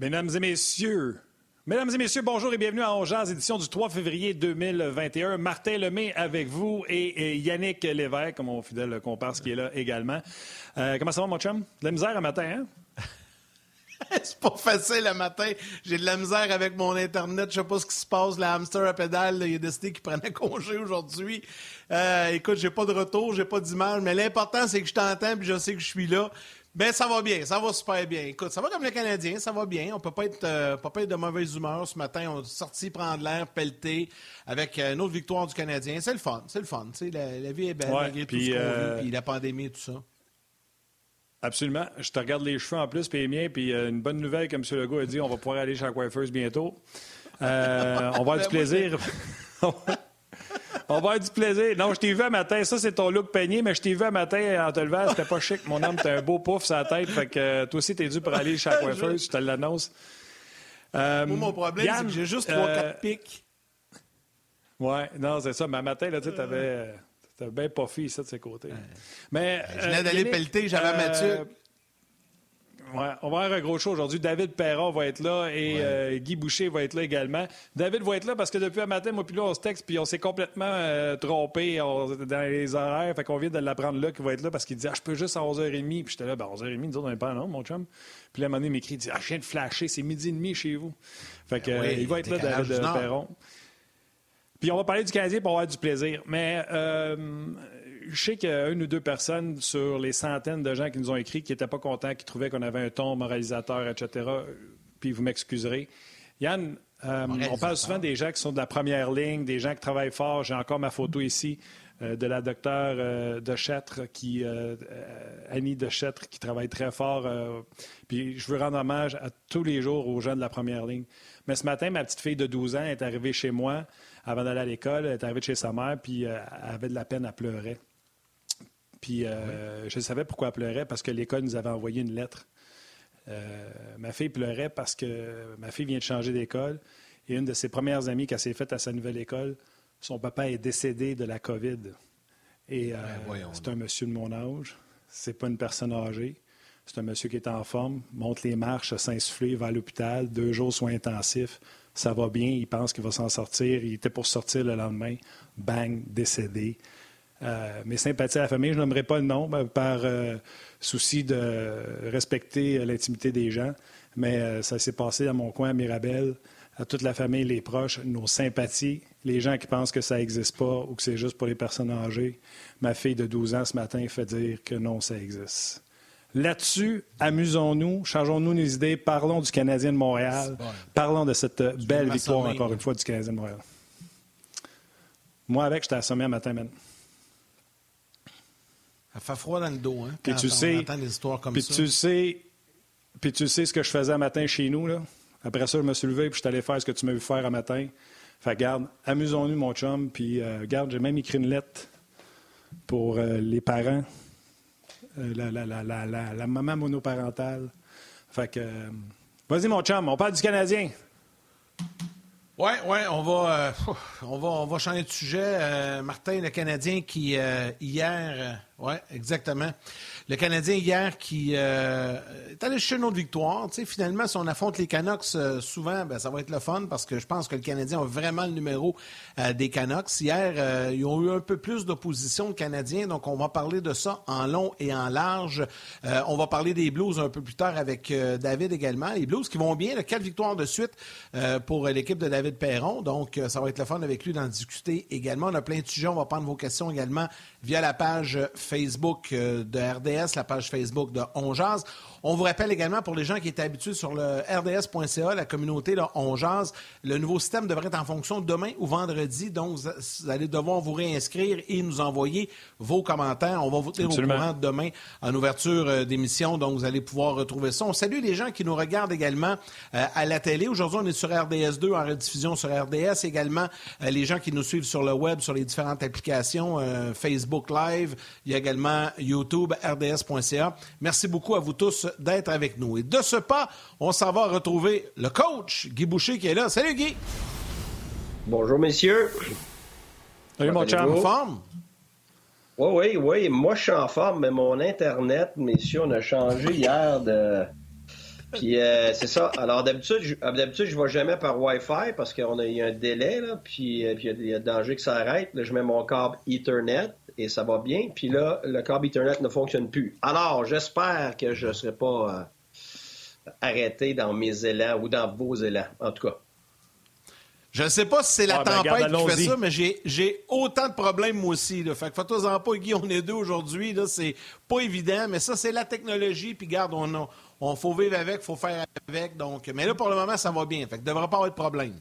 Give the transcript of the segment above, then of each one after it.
Mesdames et messieurs, Mesdames et messieurs, bonjour et bienvenue à Ongeaz, édition du 3 février 2021. Martin Lemay avec vous et, Yannick Lévesque, mon fidèle comparse qui est là également. Euh, comment ça va, mon chum? De la misère à matin, hein? c'est pas facile le matin. J'ai de la misère avec mon Internet. Je sais pas ce qui se passe. Le hamster à pédale, il a décidé qu'il prenait congé aujourd'hui. Euh, écoute, j'ai pas de retour, j'ai pas d'image, mais l'important, c'est que je t'entends et je sais que je suis là. Ben, ça va bien, ça va super bien. Écoute, ça va comme les Canadiens, ça va bien. On peut pas être, euh, peut pas être de mauvaise humeur ce matin. On est sorti prendre l'air, pelleter, avec euh, une autre victoire du Canadien. C'est le fun, c'est le fun. La, la, vie est belle, malgré tout ce qu'on euh, puis la pandémie et tout ça. Absolument. Je te regarde les cheveux en plus, puis les miens, puis une bonne nouvelle, comme M. Legault a dit, on va pouvoir aller chez la coiffeuse bientôt. on va avoir du ben, plaisir. On va avoir du plaisir. Non, je t'ai vu un matin. Ça, c'est ton look peigné, mais je t'ai vu un matin en te levant. C'était pas chic. Mon homme, t'as un beau pouf sur la tête. Fait que euh, toi aussi, t'es dû pour aller chez la coiffeuse. Je te l'annonce. Euh, Moi, mon problème, c'est que j'ai juste 3-4 euh, pics. Ouais, non, c'est ça. Mais un matin, là, tu avais. T'avais bien puffy, ça, de ses côtés. Mais, je venais d'aller pelleter, j'avais ma tuque. Ouais, on va avoir un gros show aujourd'hui. David Perron va être là et euh, Guy Boucher va être là également. David va être là parce que depuis un matin, moi puis là, on se texte puis on s'est complètement euh, trompé dans les horaires. Fait qu'on vient de l'apprendre là qu'il va être là parce qu'il dit ah, je peux juste à 11h30. Puis j'étais là, ben 11h30, nous autres, on n'est pas non, mon chum. Puis là, à un moment donné, il m'écrit, il dit ah, je viens de flasher, c'est midi et demi chez vous. Fait que, ben euh, il va être là, David Perron. Puis on va parler du Canadien pour avoir du plaisir. Mais je sais qu'il y a une ou deux personnes sur les centaines de gens qui nous ont écrit qui n'étaient pas contents, qui trouvaient qu'on avait un ton moralisateur, etc. Puis vous m'excuserez. Yann, euh, on parle souvent des gens qui sont de la première ligne, des gens qui travaillent fort. J'ai encore ma photo ici euh, de la docteure euh, de Chêtre, qui, Annie de Chêtre, qui travaille très fort. puis je veux rendre hommage à tous les jours aux gens de la première ligne. Mais ce matin, ma petite fille de 12 ans est arrivée chez moi avant d'aller à l'école. Elle est arrivée chez sa mère, puis elle avait de la peine à pleurer. Puis euh, je savais pourquoi elle pleurait, parce que l'école nous avait envoyé une lettre. Euh, ma fille pleurait parce que ma fille vient de changer d'école et une de ses premières amies qu'elle s'est faite à sa nouvelle école, son papa est décédé de la COVID. Et euh, ben, c'est un monsieur de mon âge, c'est pas une personne âgée. C'est un monsieur qui est en forme, monte les marches, s'insuffler, va à l'hôpital, deux jours soins intensifs, ça va bien, il pense qu'il va s'en sortir, il était pour sortir le lendemain, bang, décédé. Euh, mes sympathies à la famille, je n'aimerais pas le nom ben, par euh, souci de respecter l'intimité des gens, mais euh, ça s'est passé dans mon coin à Mirabel, à toute la famille, les proches, nos sympathies, les gens qui pensent que ça n'existe pas ou que c'est juste pour les personnes âgées. Ma fille de 12 ans ce matin fait dire que non, ça existe. Là-dessus, amusons-nous, changeons-nous nos idées, parlons du Canadien de Montréal, parlons de cette belle victoire, encore une fois, du Canadien de Montréal. Moi, avec, j'étais assommé un matin même. Ça fait froid dans le dos, hein? Puis tu sais, puis tu sais, puis tu sais ce que je faisais un matin chez nous, là. Après ça, je me suis levé puis je suis allé faire ce que tu m'as vu faire un matin. Fait garde, amusons-nous, mon chum. Puis euh, garde, j'ai même écrit une lettre pour euh, les parents, euh, la, la, la, la, maman monoparentale. Fait que, vas-y, mon chum, on parle du Canadien. Oui, ouais, on va, on va, on va changer de sujet. Martin, le Canadien qui hier oui, exactement. Le Canadien hier qui euh, est allé chercher une autre victoire. Finalement, si on affronte les Canucks euh, souvent, ben, ça va être le fun parce que je pense que le Canadien a vraiment le numéro euh, des Canucks. Hier, ils ont eu un peu plus d'opposition, le Canadien, donc on va parler de ça en long et en large. on va parler des Blues un peu plus tard avec David également. Les Blues qui vont bien, le quatre victoires de suite pour l'équipe de David Perron. Donc, ça va être le fun avec lui d'en discuter également. On a plein de sujets. On va prendre vos questions également via la page Facebook de RDS, la page Facebook de Onjaz. On vous rappelle également pour les gens qui étaient habitués sur le rds.ca, la communauté de Onjaz, le nouveau système devrait être en fonction demain ou vendredi. Donc, vous allez devoir vous réinscrire et nous envoyer vos commentaires. On va vous tenir au courant demain en ouverture euh, d'émission. Donc, vous allez pouvoir retrouver ça. On salue les gens qui nous regardent également euh, à la télé. Aujourd'hui, on est sur RDS2 en rediffusion sur RDS. Également, les gens qui nous suivent sur le web, sur les différentes applications, Facebook Live. Il y a également YouTube, Merci beaucoup à vous tous d'être avec nous. Et de ce pas, on s'en va retrouver le coach Guy Boucher qui est là. Salut Guy! Bonjour messieurs. Salut mon chum. En forme? Oui, oui, oui. Moi, je suis en forme, mais mon Internet, messieurs, on a changé hier de, Puis euh, c'est ça. Alors d'habitude, je, d'habitude, je vais jamais par Wi-Fi parce y a un délai, là, puis euh, il y a danger que ça arrête. Je mets mon câble Ethernet et ça va bien. Puis là, le câble Ethernet ne fonctionne plus. Alors, j'espère que je ne serai pas euh, arrêté dans mes élans ou dans vos élans, en tout cas. Je ne sais pas si c'est la ben, tempête qui fait ça, mais j'ai autant de problèmes moi aussi. Là. Fait que faites-en pas, Guy, on est deux aujourd'hui. C'est pas évident, mais ça, c'est la technologie. Puis garde, on, on faut vivre avec, il faut faire avec. Donc, mais là, pour le moment, ça va bien. Fait que devrait pas avoir de problème.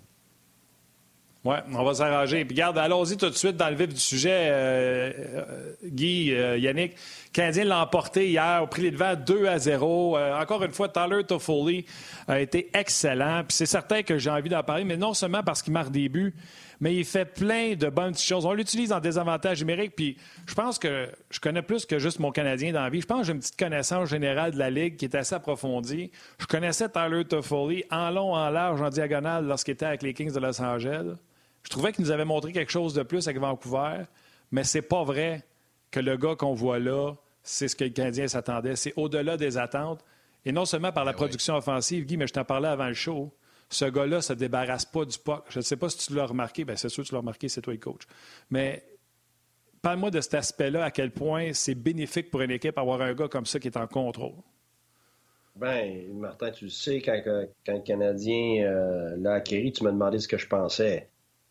Oui, on va s'arranger. Puis garde, allons-y tout de suite dans le vif du sujet. Euh, euh, Guy, euh, Yannick, le Canadien l'a emporté hier au prix les devants 2 à 0. encore une fois, Tyler Toffoli a été excellent. Puis c'est certain que j'ai envie d'en parler, mais non seulement parce qu'il marque des buts, mais il fait plein de bonnes choses. On l'utilise en désavantage numérique, puis je pense que je connais plus que juste mon Canadien dans la vie. Je pense que j'ai une petite connaissance générale de la Ligue qui est assez approfondie. Je connaissais Tyler Toffoli en long, en large, en diagonale lorsqu'il était avec les Kings de Los Angeles. Je trouvais qu'il nous avait montré quelque chose de plus avec Vancouver, mais c'est pas vrai que le gars qu'on voit là, c'est ce que le Canadien s'attendait. C'est au-delà des attentes. Et non seulement par la ben production offensive, Guy, mais je t'en parlais avant le show ce gars-là ne se débarrasse pas du puck. Je ne sais pas si tu l'as remarqué. Bien, c'est sûr que tu l'as remarqué, c'est toi le coach. Mais parle-moi de cet aspect-là, à quel point c'est bénéfique pour une équipe avoir un gars comme ça qui est en contrôle. Ben, Martin, tu le sais, quand, le Canadien euh, l'a acquis, tu m'as demandé ce que je pensais.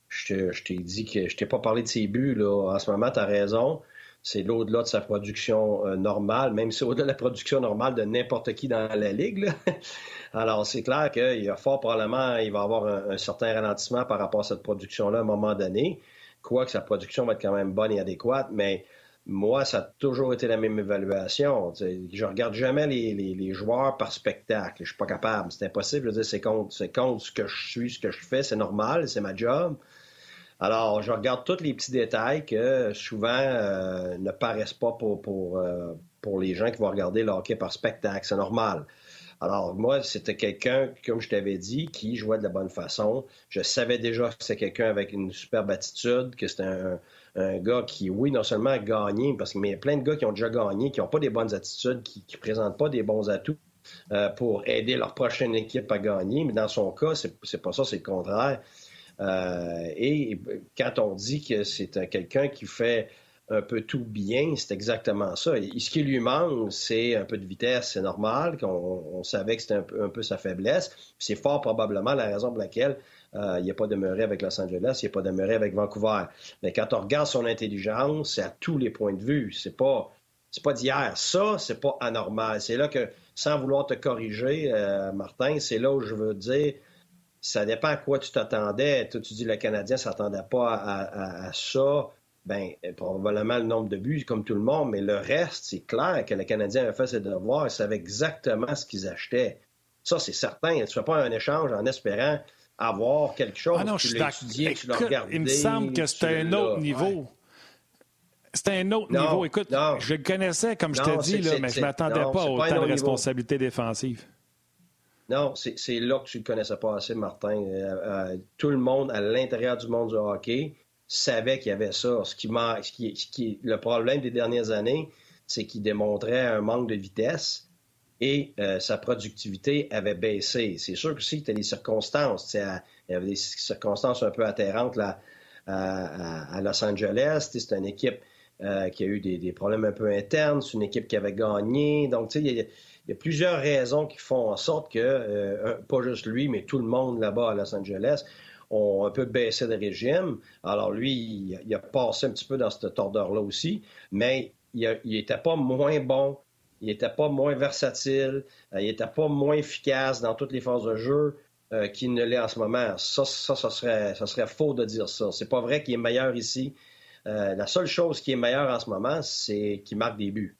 Je t'ai dit que je t'ai pas parlé de ses buts. Là. En ce moment, tu as raison. C'est au-delà de sa production euh, normale, même si au-delà de la production normale de n'importe qui dans la Ligue. Alors, c'est clair qu'il y a fort probablement, il va avoir un, certain ralentissement par rapport à cette production-là à un moment donné, quoique sa production va être quand même bonne et adéquate, mais moi, ça a toujours été la même évaluation. je regarde jamais les, joueurs par spectacle. Je suis pas capable. C'est impossible. Je veux dire, c'est contre, ce que je suis, ce que je fais. C'est normal. C'est ma job. Alors, je regarde tous les petits détails que souvent euh, ne paraissent pas pour, pour, euh, pour les gens qui vont regarder le hockey par spectacle. C'est normal. Alors, moi, c'était quelqu'un, comme je t'avais dit, qui jouait de la bonne façon. Je savais déjà que c'était quelqu'un avec une superbe attitude, que c'était un, gars qui, oui, non seulement a gagné, parce qu'il y a plein de gars qui ont déjà gagné, qui n'ont pas des bonnes attitudes, qui ne présentent pas des bons atouts euh, pour aider leur prochaine équipe à gagner. Mais dans son cas, c'est pas ça, c'est le contraire. Euh, et quand on dit que c'est quelqu'un qui fait un peu tout bien, c'est exactement ça. Ce qui lui manque, c'est un peu de vitesse, c'est normal, qu'on savait que c'était un peu, sa faiblesse. C'est fort probablement la raison pour laquelle euh, il n'est pas demeuré avec Los Angeles, il n'est pas demeuré avec Vancouver. Mais quand on regarde son intelligence, c'est à tous les points de vue. C'est pas, c'est pas d'hier. Ça, c'est pas anormal. C'est là que, sans vouloir te corriger, euh, Martin, c'est là où je veux dire, ça dépend à quoi tu t'attendais. Toi, tu dis le Canadien ne s'attendait pas à ça ben, probablement le nombre de buts, comme tout le monde, mais le reste, c'est clair que le Canadien a fait ses devoirs, il savait exactement ce qu'ils achetaient. Ça, c'est certain. Tu ne fais pas un échange en espérant avoir quelque chose. Ah non, tu l'as étudié, tu l'as regardé. Il me semble que c'était un autre niveau. C'était un autre niveau. Écoute, je le connaissais, comme je t'ai dit, là, mais je ne m'attendais pas à autant de responsabilités défensives. Non, c'est là que tu ne connaissais pas assez, Martin. Euh, euh, tout le monde à l'intérieur du monde du hockey savait qu'il y avait ça. Ce qui, ce qui, le problème des dernières années, c'est qu'il démontrait un manque de vitesse et euh, sa productivité avait baissé. C'est sûr que si tu as des circonstances, il y avait des circonstances un peu atterrantes là, à, Los Angeles. C'est une équipe qui a eu des, problèmes un peu internes, c'est une équipe qui avait gagné. Donc, il y, a plusieurs raisons qui font en sorte que, euh, pas juste lui, mais tout le monde là-bas à Los Angeles ont un peu baissé de régime. Alors lui, il, a passé un petit peu dans cette tordeur-là aussi, mais il n'était pas moins bon, il n'était pas moins versatile, euh, il n'était pas moins efficace dans toutes les phases de jeu euh, qu'il ne l'est en ce moment. Ça, ça, serait, ça serait faux de dire ça. C'est pas vrai qu'il est meilleur ici. Euh, la seule chose qui est meilleure en ce moment, c'est qu'il marque des buts.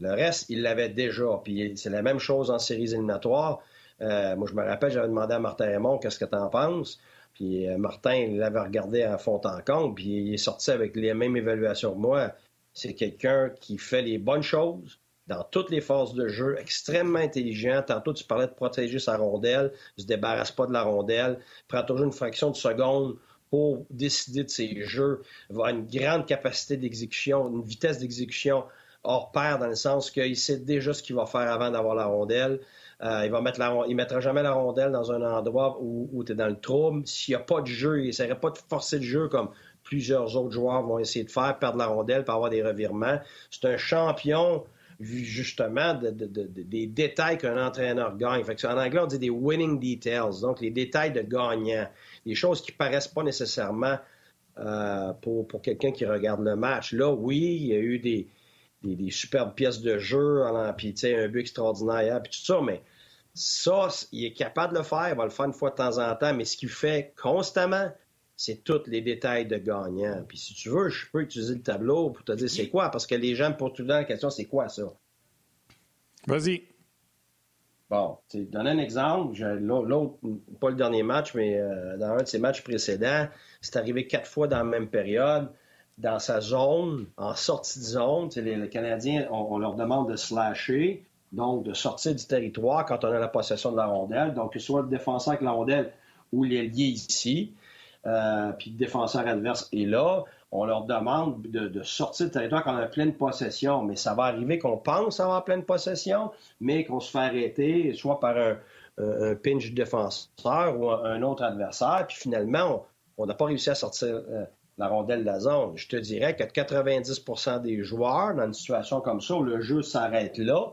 Le reste, il l'avait déjà. Puis c'est la même chose en séries éliminatoires. moi, je me rappelle, j'avais demandé à Martin Raymond qu'est-ce que tu en penses? Puis euh, Martin l'avait regardé à fond en compte, puis il est sorti avec les mêmes évaluations que moi. C'est quelqu'un qui fait les bonnes choses dans toutes les phases de jeu, extrêmement intelligent. Tantôt, tu parlais de protéger sa rondelle, ne se débarrasse pas de la rondelle, prend toujours une fraction de seconde pour décider de ses jeux, va une grande capacité d'exécution, une vitesse d'exécution hors pair dans le sens qu'il sait déjà ce qu'il va faire avant d'avoir la rondelle. Euh, il va mettre la, mettra jamais la rondelle dans un endroit où, tu es dans le trouble. S'il n'y a pas de jeu, il n'essaierait pas de forcer le jeu comme plusieurs autres joueurs vont essayer de faire, perdre la rondelle pour avoir des revirements. C'est un champion justement des détails qu'un entraîneur gagne. en anglais, on dit des winning details, donc les détails de gagnant, des choses qui paraissent pas nécessairement euh, pour quelqu'un qui regarde le match. Là, oui, il y a eu des, des, superbes pièces de jeu, puis un but extraordinaire, puis tout ça, mais ça, il est capable de le faire, il va le faire une fois de temps en temps, mais ce qu'il fait constamment, c'est tous les détails de gagnant. Puis si tu veux, je peux utiliser le tableau pour te dire c'est quoi, parce que les gens me posent tout le temps la question, c'est quoi ça? Vas-y. Bon, tu donner un exemple. L'autre, pas le dernier match, mais euh, dans un de ses matchs précédents, c'est arrivé quatre fois dans la même période. Dans sa zone, en sortie de zone, les, Canadiens, on, leur demande de slasher, donc de sortir du territoire quand on a la possession de la rondelle. Donc, que ce soit le défenseur avec la rondelle ou l'ailier ici. Euh, puis le défenseur adverse est là, on leur demande de, sortir du territoire quand on a pleine possession. Mais ça va arriver qu'on pense avoir pleine possession, mais qu'on se fait arrêter, soit par un, pinch défenseur ou un, autre adversaire. Puis finalement, on n'a pas réussi à sortir euh, la rondelle de la zone. Je te dirais que 90% des joueurs, dans une situation comme ça, où le jeu s'arrête là,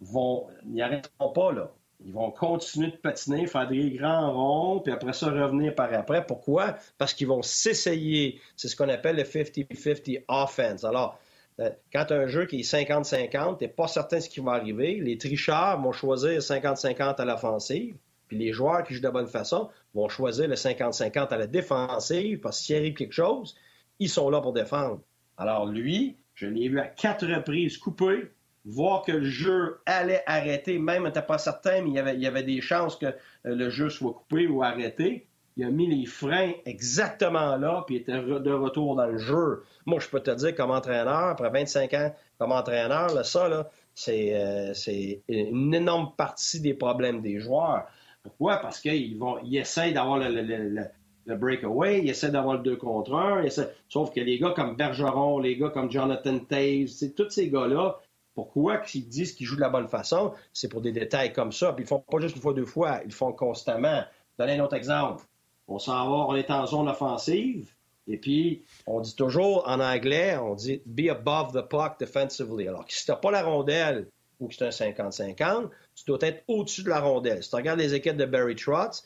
vont, n'y arrêteront pas là. Ils vont continuer de patiner, faire des grands ronds, puis après ça, revenir par après. Pourquoi? Parce qu'ils vont s'essayer. C'est ce qu'on appelle le 50-50 offense. Alors, euh, quand un jeu qui est 50-50, t'es pas certain ce qui va arriver. Les tricheurs vont choisir 50-50 à l'offensive, puis les joueurs qui jouent de bonne façon vont choisir le 50-50 à la défensive, parce qu'il arrive quelque chose, ils sont là pour défendre. Alors lui, je l'ai vu à quatre reprises couper, voir que le jeu allait arrêter, même n'était pas certain, mais il y, avait, des chances que euh, le jeu soit coupé ou arrêté. Il a mis les freins exactement là, puis il était de retour dans le jeu. Moi, je peux te dire, comme entraîneur, après 25 ans comme entraîneur, là, ça, euh, c'est une énorme partie des problèmes des joueurs. Pourquoi? Parce qu'ils vont, ils essayent d'avoir le, breakaway, ils essaient d'avoir le 2 contre 1, sauf que les gars comme Bergeron, les gars comme Jonathan Taves, tous ces gars-là, pourquoi ils disent qu'ils jouent de la bonne façon? C'est pour des détails comme ça. Puis ils font pas juste une fois, deux fois, ils font constamment. Donner un autre exemple. On s'en va, on est en zone offensive, et puis on dit toujours en anglais, on dit be above the puck defensively. Alors si tu n'as pas la rondelle ou que c'est un 50-50, tu dois être au-dessus de la rondelle. Si tu regardes les équipes de Barry Trotz,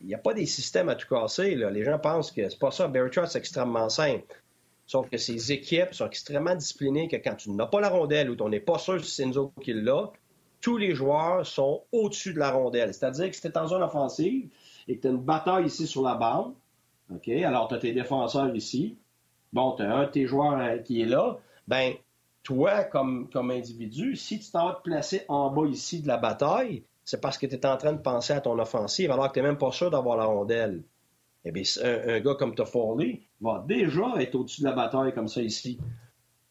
il n'y a pas des systèmes à tout casser. Les gens pensent que c'est pas ça. Barry Trotz, c'est extrêmement simple. Sauf que ces équipes sont extrêmement disciplinées que quand tu n'as pas la rondelle ou tu n'est pas sûr si c'est autres qui l'a, tous les joueurs sont au-dessus de la rondelle. C'est-à-dire que si tu es en zone offensive et que tu as une bataille ici sur la bande, OK, alors tu as tes défenseurs ici, bon, tu as un de tes joueurs euh, qui est là, ben toi, comme, individu, si tu t'en vas te placer en bas ici de la bataille, c'est parce que tu es en train de penser à ton offensive alors que tu n'es même pas sûr d'avoir la rondelle eh bien, un, gars comme Toffoli va déjà être au-dessus de la bataille comme ça ici.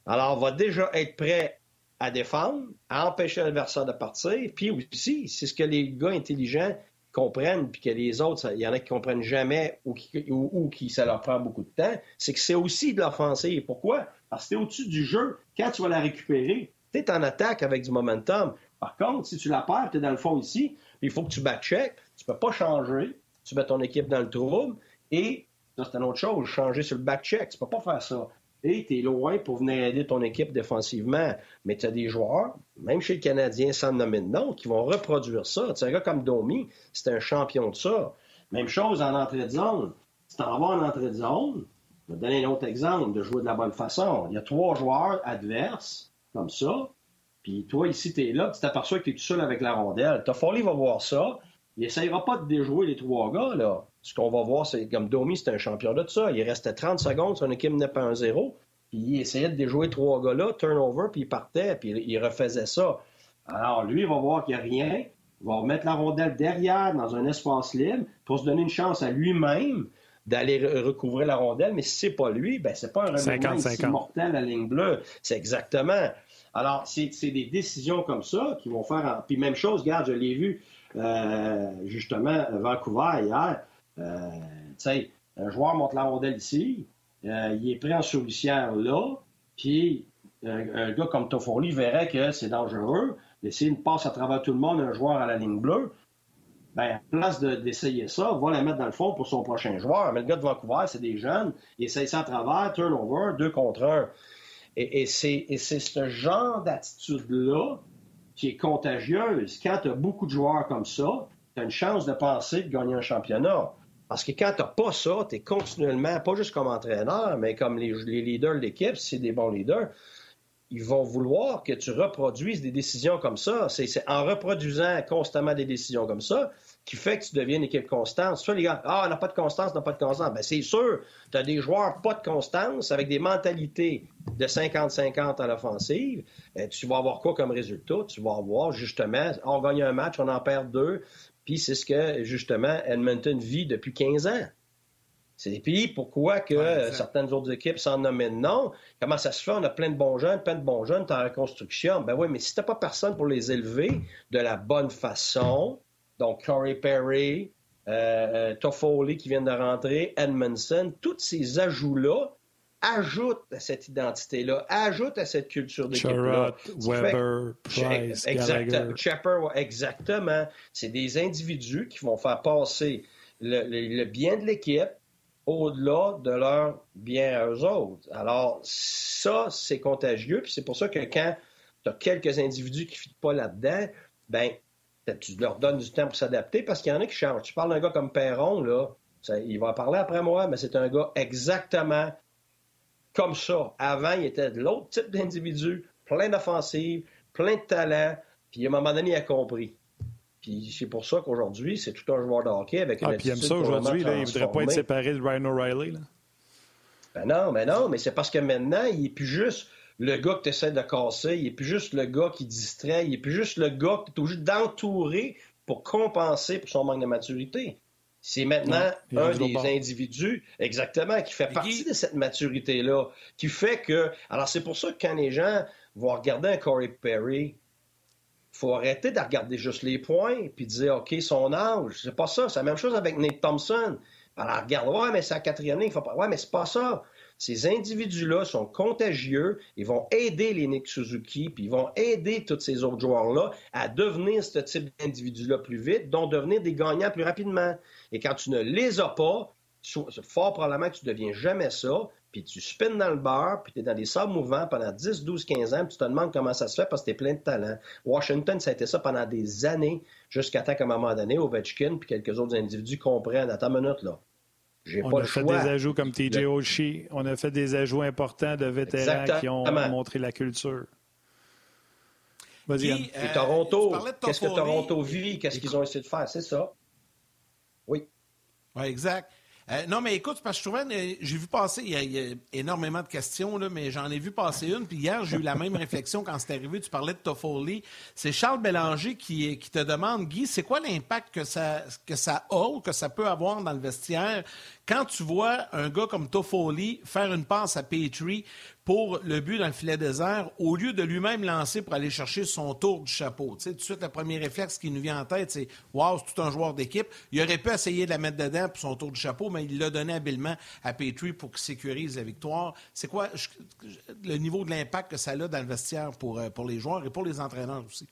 Alors, va déjà être prêt à défendre, à empêcher l'adversaire de partir. Puis aussi, c'est ce que les gars intelligents comprennent, puis que les autres, il y en a qui comprennent jamais ou qui, ça leur prend beaucoup de temps, c'est que c'est aussi de l'offensive. Pourquoi? Parce que tu es au-dessus du jeu. Quand tu vas la récupérer, tu es en attaque avec du momentum. Par contre, si tu la perds, tu es dans le fond ici, il faut que tu back-check. Tu peux pas changer tu mets ton équipe dans le trouble et c'est une autre chose, changer sur le back-check. Tu peux pas faire ça. Et tu es loin pour venir aider ton équipe défensivement. Mais tu as des joueurs, même chez le Canadien sans nommer de nom, qui vont reproduire ça. Tu un gars comme Domi, c'est un champion de ça. Même chose en entrée de zone. Si tu en vas en entrée de zone, je vais te donner un autre exemple de jouer de la bonne façon. Il y a trois joueurs adverses, comme ça, puis toi, ici, tu es là, tu t'aperçois que tu es tout seul avec la rondelle. Toffoli va voir ça, il n'essayera pas de déjouer les trois gars, là. Ce qu'on va voir, c'est comme Domi, c'est un champion de ça. Il restait 30 secondes sur une équipe n'est pas un zéro. Puis il essayait de déjouer trois gars-là, turnover, puis il partait, puis il refaisait ça. Alors, lui, il va voir qu'il n'y a rien. Il va remettre la rondelle derrière dans un espace libre pour se donner une chance à lui-même d'aller recouvrir la rondelle. Mais si c'est pas lui, ben c'est pas un revirement mortel à la ligne bleue. C'est exactement. Alors, c'est des décisions comme ça qui vont faire... Puis même chose, regarde, je l'ai vu euh, justement, Vancouver hier, euh, sais, un joueur monte la rondelle ici, euh, il est pris en souricière là, puis un, gars comme Toffoli verrait que c'est dangereux d'essayer une passe à travers tout le monde, un joueur à la ligne bleue, ben, à place d'essayer ça, va la mettre dans le fond pour son prochain joueur. Mais le gars de Vancouver, c'est des jeunes. Il essaye ça à travers, turnover, deux contre un. Et, et c'est ce genre d'attitude-là qui est contagieuse. Quand tu as beaucoup de joueurs comme ça, tu as une chance de penser de gagner un championnat. Parce que quand tu n'as pas ça, tu es continuellement, pas juste comme entraîneur, mais comme les, leaders de l'équipe, si c'est des bons leaders, ils vont vouloir que tu reproduises des décisions comme ça. C'est en reproduisant constamment des décisions comme ça qui fait que tu deviens une équipe constante. Soit les gars, ah, on n'a pas de constance, on n'a pas de constance. Bien, c'est sûr, tu as des joueurs pas de constance avec des mentalités de 50-50 à l'offensive. Euh, tu vas avoir quoi comme résultat? Tu vas avoir justement, on gagne un match, on en perd deux. Puis c'est ce que, justement, Edmonton vit depuis 15 ans. C'est puis pourquoi que certaines autres équipes s'en nomment? Non. Comment ça se fait? On a plein de bons jeunes, plein de bons jeunes, en reconstruction. Ben oui, mais si t'as pas personne pour les élever de la bonne façon, donc Corey Perry, euh, euh, Toffoli qui vient de rentrer, Edmondson, tous ces ajouts-là ajoutent à cette identité-là, ajoutent à cette culture d'équipe-là. Weber, Price, exactement, exactement. C'est des individus qui vont faire passer le bien de l'équipe au-delà de leur bien à eux autres. Alors, ça, c'est contagieux, puis c'est pour ça que quand tu as quelques individus qui ne fitent pas là-dedans, ben tu leur donnes du temps pour s'adapter parce qu'il y en a qui changent. Tu parles d'un gars comme Perron, là, il va parler après moi, mais c'est un gars exactement comme ça. Avant, il était de l'autre type d'individu, plein d'offensives, plein de talent, puis à un moment donné, il a compris. Puis c'est pour ça qu'aujourd'hui, c'est tout un joueur de hockey avec une ah, puis il aime ça aujourd'hui, il ne voudrait pas être séparé de Ryan O'Reilly. Là. Ben non, mais non, mais c'est parce que maintenant, il n'est plus juste le gars que tu essaies de casser, il n'est plus juste le gars qui distrait, il n'est plus juste le gars que tu es obligé d'entourer pour compenser pour son manque de maturité. C'est maintenant un des individus, exactement, qui fait partie de cette maturité-là, qui fait que... Alors c'est pour ça que quand les gens vont regarder un Corey Perry, faut arrêter de regarder juste les points puis dire, OK, son âge. C'est pas ça. C'est la même chose avec Nate Thompson. Alors, regarde, ouais, mais c'est la quatrième ligne. Faut pas... Ouais, mais c'est pas ça. Ces individus-là sont contagieux. Ils vont aider les Nick Suzuki, puis ils vont aider tous ces autres joueurs-là à devenir ce type d'individus-là plus vite, dont devenir des gagnants plus rapidement. Et quand tu ne les as pas, fort probablement que tu ne deviens jamais ça, puis tu spins dans le beurre, puis tu es dans des sables mouvants pendant 10, 12, 15 ans, puis tu te demandes comment ça se fait parce que tu es plein de talent. Washington, ça a été ça pendant des années, jusqu'à temps qu'à un moment donné, Ovechkin puis quelques autres individus comprennent, à ta minute, là. J'ai on a fait des ajouts comme TJ Oshie. On a fait des ajouts importants de vétérans qui ont montré la culture. Vas-y, Et euh, Toronto, qu'est-ce que Toronto vit? Qu'est-ce qu'ils ont essayé de faire? C'est ça. Oui. Oui, exact. Euh, non, mais écoute, parce que je trouvais, j'ai vu passer, il y, a, énormément de questions, là, mais j'en ai vu passer une. Puis hier, j'ai eu la même réflexion quand c'est arrivé. Tu parlais de Toffoli. C'est Charles Bélanger qui, qui te demande, Guy, c'est quoi l'impact que ça, que ça a ou que ça peut avoir dans le vestiaire quand tu vois un gars comme Toffoli faire une passe à Petrie pour le but dans le filet désert, au lieu de lui-même lancer pour aller chercher son tour du chapeau. Tu sais, tout de suite, le premier réflexe qui nous vient en tête, c'est Waouh, c'est tout un joueur d'équipe. Il aurait pu essayer de la mettre dedans pour son tour du chapeau, mais il l'a donné habilement à Petrie pour qu'il sécurise la victoire. C'est quoi le niveau de l'impact que ça a dans le vestiaire pour, euh, pour les joueurs et pour les entraîneurs aussi?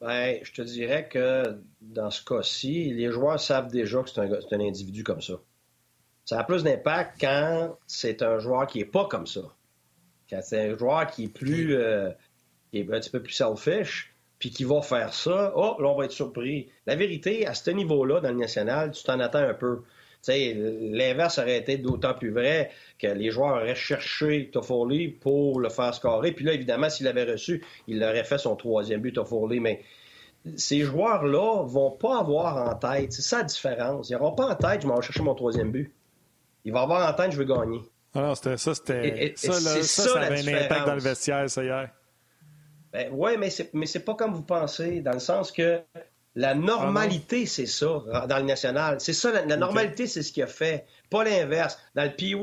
Bien, je te dirais que dans ce cas-ci, les joueurs savent déjà que c'est un, un individu comme ça. Ça a plus d'impact quand c'est un joueur qui n'est pas comme ça. Quand c'est un joueur qui est plus euh, qui est un petit peu plus selfish, puis qui va faire ça, oh, là, on va être surpris. La vérité, à ce niveau-là, dans le national, tu t'en attends un peu. L'inverse aurait été d'autant plus vrai que les joueurs auraient cherché Toffoli pour le faire scorer. Puis là, évidemment, s'il l'avait reçu, il aurait fait son troisième but, Toffoli. Mais ces joueurs-là vont pas avoir en tête, c'est ça la différence. Ils n'auront pas en tête, je vais chercher mon troisième but. Il va avoir en tête, je veux gagner. Alors, c'était ça, c'était. Ça, ça, ça, avait un impact dans le vestiaire, ça, hier. Ben, oui, mais c'est, mais c'est pas comme vous pensez, dans le sens que la normalité, c'est ça, dans le national. C'est ça, la, normalité, c'est ce qu'il a fait, pas l'inverse. Dans le pee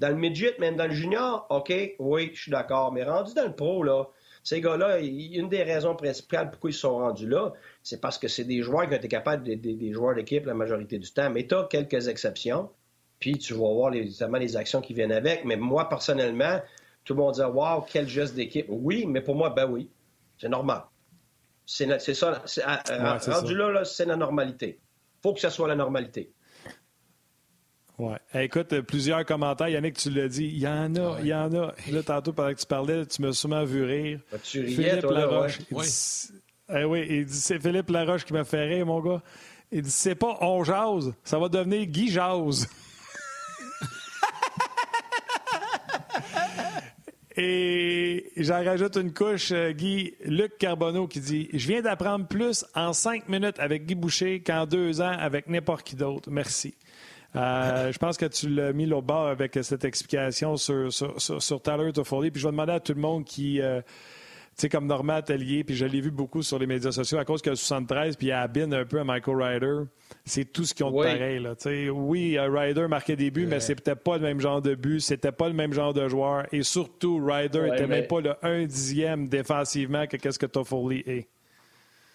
dans le midget, même dans le junior, OK, oui, je suis d'accord. Mais rendu dans le pro, là, ces gars-là, une des raisons principales pourquoi ils sont rendus là, c'est parce que c'est des joueurs qui ont été capables des, des joueurs d'équipe la majorité du temps. Mais tu as quelques exceptions puis tu vas voir les, les actions qui viennent avec. Mais moi, personnellement, tout le monde dit Waouh, quel geste d'équipe. Oui, mais pour moi, ben oui, c'est normal. C'est ça. rendu là, c'est la normalité. Il faut que ce soit la normalité. Ouais. écoute, plusieurs commentaires. Yannick, tu l'as dit. Il y en a, il y en a. Là, tantôt, pendant que tu parlais, tu m'as sûrement vu rire. Ah, tu riais, Philippe toi, Laroche. oui. Eh oui, il dit c'est Philippe Laroche qui m'a fait rire, mon gars. Il dit c'est pas on jase, ça va devenir Guy jase. Et j'en rajoute une couche, euh, Guy, Luc Carbonneau qui dit Je viens d'apprendre plus en cinq minutes avec Guy Boucher qu'en deux ans avec n'importe qui d'autre. Merci. Euh, je pense que tu l'as mis au bas avec cette explication sur, sur, sur, Tyler Toffoli. Puis je vais demander à tout le monde qui. Euh, sais, comme Normand Atelier, puis je l'ai vu beaucoup sur les médias sociaux à cause qu'il y a 73, puis il un peu à Michael Ryder. C'est tout ce qu'ils ont de pareil. Là. oui, Ryder marquait des buts, mais c'était pas le même genre de but, c'était pas le même genre de joueur. Et surtout, Ryder n'était même pas le 1 dixième défensivement que qu'est-ce que Toffoli est.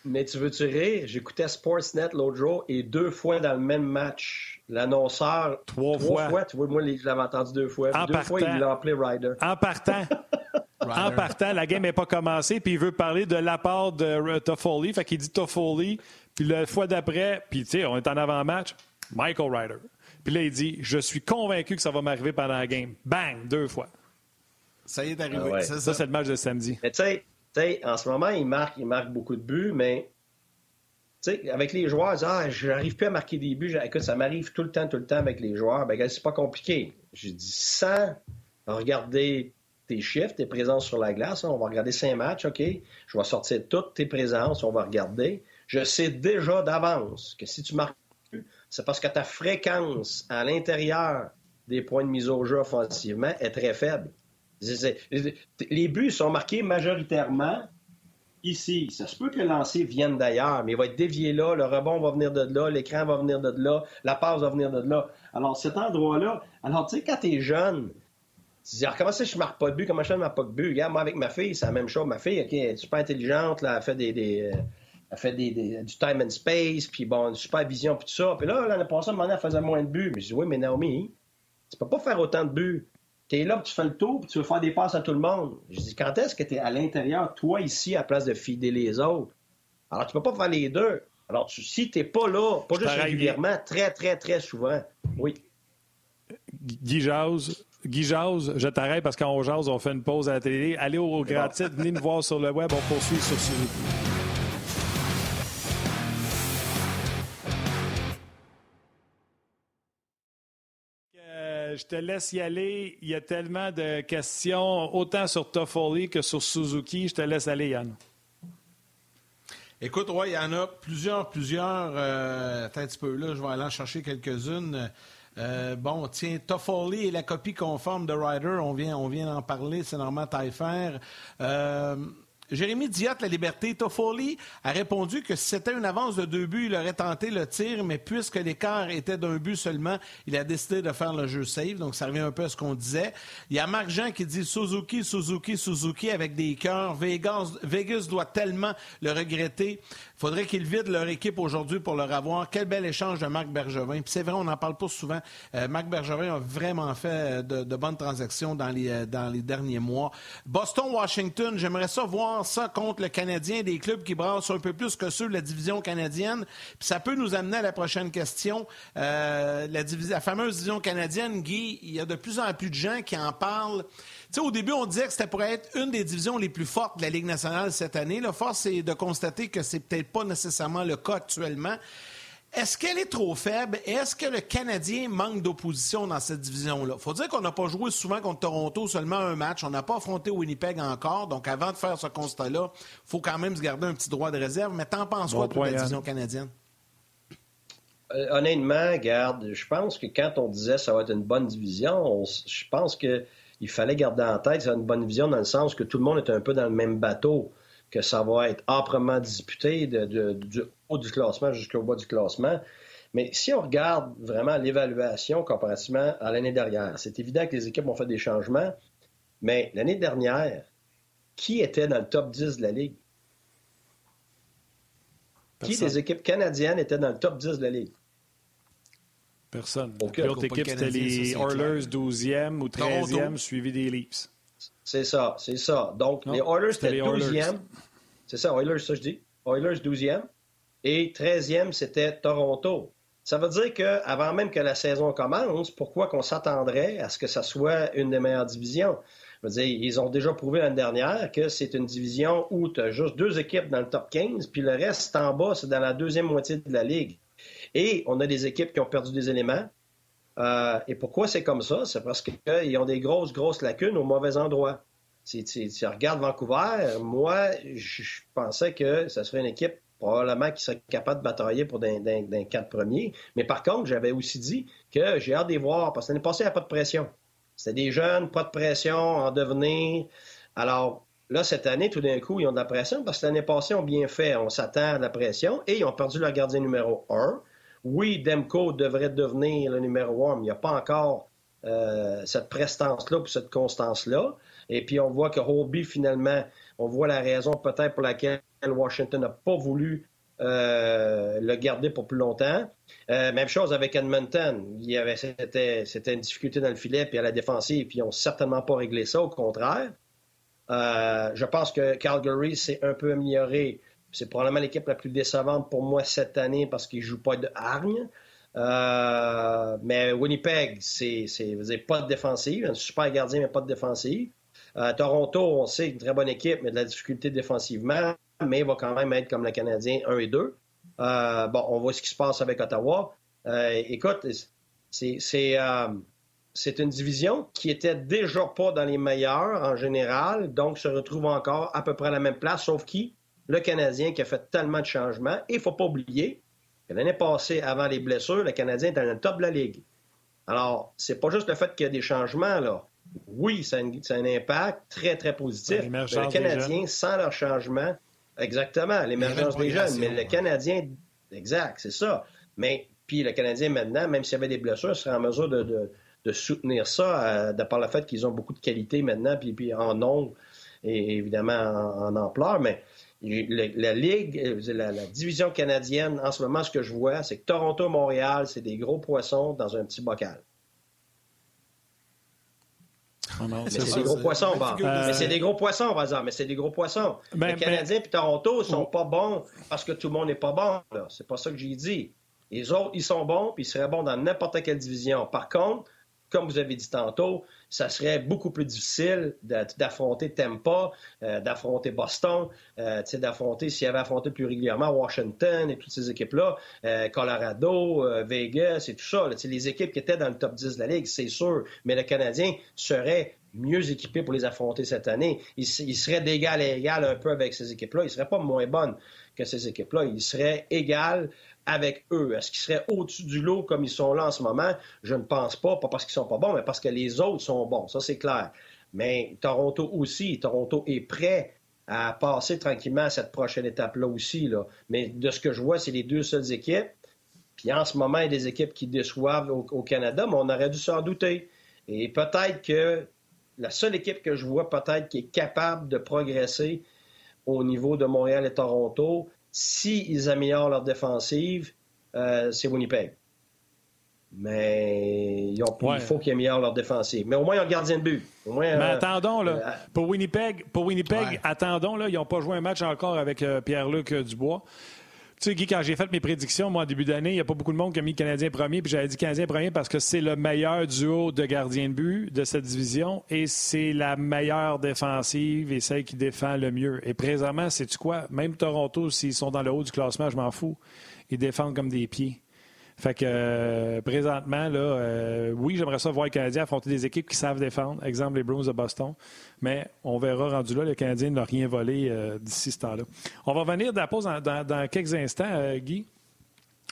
Mais tu veux tirer? J'écoutais Sportsnet l'autre jour et deux fois dans le même match, l'annonceur. Trois, fois. Tu vois, moi, je l'avais entendu deux fois. En deux partant, fois, il l'a appelé Ryder. En partant. en partant, la game n'est pas commencée, puis il veut parler de l'apport de Toffoli. Fait qu'il dit Toffoli, puis la fois d'après, puis tu sais, on est en avant-match, Michael Ryder. Puis là, il dit Je suis convaincu que ça va m'arriver pendant la game. Bang, deux fois. Ça y est arrivé. Ah ça, c'est le match de samedi. Mais tu sais, en ce moment, il marque, il marque beaucoup de buts, mais sais, avec les joueurs, ah, je n'arrive plus à marquer des buts. Écoute, ça m'arrive tout le temps, tout le temps avec les joueurs. Ben, c'est pas compliqué. J'ai dit sans regarder tes chiffres, tes présences sur la glace. On va regarder cinq matchs, OK? Je vais sortir toutes tes présences, on va regarder. Je sais déjà d'avance que si tu marques c'est parce que ta fréquence à l'intérieur des points de mise au jeu offensivement est très faible. Les buts sont marqués majoritairement ici. Ça se peut que le lancer vienne d'ailleurs, mais il va être dévié là, le rebond va venir de là, l'écran va venir de là, la passe va venir de là. Alors, cet endroit-là, alors, tu sais, quand tu es jeune, tu dis, comment ça, je marque pas de but? Comment je ne marque pas de but? Regarde, moi, avec ma fille, c'est la même chose. Ma fille, OK, elle est super intelligente, là, elle fait des, euh, elle fait des, du time and space, puis bon, une super vision, puis tout ça. Puis là, l'année passée, elle faisait moins de buts. Mais je dis, oui, mais Naomi, tu peux pas faire autant de buts. Tu es là, puis tu fais le tour, puis tu veux faire des passes à tout le monde. Je dis, quand est-ce que tu es à l'intérieur, toi, ici, à place de fider les autres? Alors, tu peux pas faire les deux. Alors, tu, si tu n'es pas là, pas juste régulièrement, très, très, très souvent, oui. Guy Jazz, Guy je t'arrête parce qu'en jase, on fait une pause à la télé. Allez au gratis, venez nous voir sur le web, on poursuit sur ce je te laisse y aller. Il y a tellement de questions, autant sur Toffoli que sur Suzuki. Je te laisse aller, Yann. Écoute, oui, il y en a plusieurs, plusieurs. Euh, un petit peu là, je vais aller en chercher quelques-unes. Euh, bon, tiens, Toffoli et la copie conforme de Ryder, on vient, on vient d'en parler, c'est normal Taillefer. Euh, Jérémy Diot, La Liberté, Toffoli a répondu que si c'était une avance de deux buts, il aurait tenté le tir, mais puisque l'écart était d'un but seulement, il a décidé de faire le jeu safe. Donc, ça revient un peu à ce qu'on disait. Il y a Marc Jean qui dit Suzuki, Suzuki, Suzuki avec des cœurs. Vegas, Vegas doit tellement le regretter faudrait qu'ils vident leur équipe aujourd'hui pour leur avoir. Quel bel échange de Marc Bergevin. Puis c'est vrai, on n'en parle pas souvent. Euh, Marc Bergevin a vraiment fait de, bonnes transactions dans les, euh, dans les derniers mois. Boston-Washington, j'aimerais ça voir ça contre le Canadien, des clubs qui brassent un peu plus que ceux de la division canadienne. Puis ça peut nous amener à la prochaine question. Euh, la, la fameuse division canadienne, Guy, il y a de plus en plus de gens qui en parlent sais, au début, on disait que c'était pour être une des divisions les plus fortes de la Ligue nationale cette année. La force est de constater que c'est peut-être pas nécessairement le cas actuellement. Est-ce qu'elle est trop faible? Est-ce que le Canadien manque d'opposition dans cette division-là? faut dire qu'on n'a pas joué souvent contre Toronto seulement un match. On n'a pas affronté Winnipeg encore. Donc, avant de faire ce constat-là, il faut quand même se garder un petit droit de réserve. Mais t'en penses quoi de la division canadienne? Euh, honnêtement, garde, je pense que quand on disait que ça va être une bonne division, je pense que il fallait garder en tête, c'est une bonne vision dans le sens que tout le monde est un peu dans le même bateau, que ça va être âprement disputé du haut du classement jusqu'au bas du classement. Mais si on regarde vraiment l'évaluation comparativement à l'année dernière, c'est évident que les équipes ont fait des changements, mais l'année dernière, qui était dans le top 10 de la Ligue? Qui des équipes canadiennes étaient dans le top 10 de la Ligue? Personne. L'autre équipe, c'était les Oilers 12e ou 13e, suivi des Leafs. C'est ça, c'est ça. Donc, les Oilers étaient 12e. C'est ça, Oilers, ça je dis. Oilers 12e. Et 13e, c'était Toronto. Ça veut dire qu'avant même que la saison commence, pourquoi qu'on s'attendrait à ce que ça soit une des meilleures divisions? Je veux dire, ils ont déjà prouvé l'année dernière que c'est une division où tu as juste deux équipes dans le top 15, puis le reste en bas, c'est dans la deuxième moitié de la ligue. Et on a des équipes qui ont perdu des éléments. Euh, et pourquoi c'est comme ça? C'est parce qu'ils ont des grosses, grosses lacunes au mauvais endroit. Si tu regardes Vancouver, moi, je pensais que ce serait une équipe probablement qui serait capable de batailler pour d'un quatre premiers. Mais par contre, j'avais aussi dit que j'ai hâte de les voir parce que l'année passée, il n'y a pas de pression. C'était des jeunes, pas de pression, en devenir. Alors, là, cette année, tout d'un coup, ils ont de la pression parce que l'année passée, ils ont bien fait. On s'attend à la pression et ils ont perdu leur gardien numéro un. Oui, Demko devrait devenir le numéro un, mais il n'y a pas encore euh, cette prestance-là ou cette constance-là. Et puis, on voit que Holby, finalement, on voit la raison peut-être pour laquelle Washington n'a pas voulu euh, le garder pour plus longtemps. Euh, même chose avec Edmonton. Il y avait, c'était, c'était une difficulté dans le filet puis à la défensive, puis ils n'ont certainement pas réglé ça, au contraire. je pense que Calgary s'est un peu amélioré c'est probablement l'équipe la plus décevante pour moi cette année parce qu'ils ne jouent pas de hargne. Euh, mais Winnipeg, c'est, pas de défensive, un super gardien, mais pas de défensive. Euh, Toronto, on sait, une très bonne équipe, mais de la difficulté défensivement, mais il va quand même être comme le Canadien 1 et 2. Euh, bon, on voit ce qui se passe avec Ottawa. écoute, c'est, c'est une division qui était déjà pas dans les meilleurs en général, donc se retrouve encore à peu près à la même place, sauf qui? Le Canadien qui a fait tellement de changements. Et il ne faut pas oublier que l'année passée, avant les blessures, le Canadien était dans le top de la Ligue. Alors, c'est pas juste le fait qu'il y a des changements, là. Oui, ça a, un, impact très, très positif. le Canadien, sans leur changement, exactement, l'émergence des jeunes, mais le Canadien, exact, c'est ça. Mais, puis le Canadien, maintenant, même s'il y avait des blessures, serait en mesure de, soutenir ça, euh, de par le fait qu'ils ont beaucoup de qualité maintenant, puis, puis en nombre et évidemment en ampleur. Mais la Ligue, euh, la, division canadienne, en ce moment, ce que je vois, c'est que Toronto-Montréal, c'est des gros poissons dans un petit bocal. Oh c'est des gros poissons, Mais c'est des gros poissons, par exemple. Mais c'est des gros poissons. Ben, les Canadiens et Toronto sont pas bons parce que tout le monde n'est pas bon. C'est pas ça que j'ai dit. Les autres, ils sont bons, puis ils seraient bons dans n'importe quelle division. Par contre, comme vous avez dit tantôt, ça serait beaucoup plus difficile d'affronter Tampa, euh, d'affronter Boston, euh, d'affronter, s'il avait affronté plus régulièrement Washington et toutes ces équipes-là, euh, Colorado, Vegas et tout ça, les équipes qui étaient dans le top 10 de la Ligue, c'est sûr, mais le Canadien serait mieux équipé pour les affronter cette année. Il, il serait d'égal à égal un peu avec ces équipes-là. Il ne serait pas moins bonne que ces équipes-là. Il serait égal avec eux? Est-ce qu'ils seraient au-dessus du lot comme ils sont là en ce moment? Je ne pense pas, pas parce qu'ils sont pas bons, mais parce que les autres sont bons. Ça, c'est clair. Mais Toronto aussi, Toronto est prêt à passer tranquillement à cette prochaine étape-là aussi. Mais de ce que je vois, c'est les deux seules équipes. Puis en ce moment, il y a des équipes qui déçoivent au, Canada, mais on aurait dû s'en douter. Et peut-être que la seule équipe que je vois peut-être qui est capable de progresser au niveau de Montréal et Toronto, s'ils améliorent leur défensive, euh, c'est Winnipeg. Mais il faut qu'ils améliorent leur défensive. Mais au moins, ils ont le gardien de but. mais euh, attendons, là. Euh, pour Winnipeg, pour Winnipeg attendons, là, ils n'ont pas joué un match encore avec Pierre-Luc Dubois. Tu sais, Guy, quand j'ai fait mes prédictions, moi, en début d'année, il n'y a pas beaucoup de monde qui a mis Canadien premier, puis j'avais dit Canadien premier parce que c'est le meilleur duo de gardiens de but de cette division et c'est la meilleure défensive et celle qui défend le mieux. Et présentement, c'est tu quoi? Même Toronto, s'ils sont dans le haut du classement, je m'en fous. Ils défendent comme des pieds. Fait que euh, présentement, là, euh, oui, j'aimerais ça voir les Canadiens affronter des équipes qui savent défendre, exemple les Bruins de Boston, mais on verra rendu là, le Canadien n'a rien volé euh, d'ici ce temps-là. On va revenir de la pause dans, quelques instants, Guy.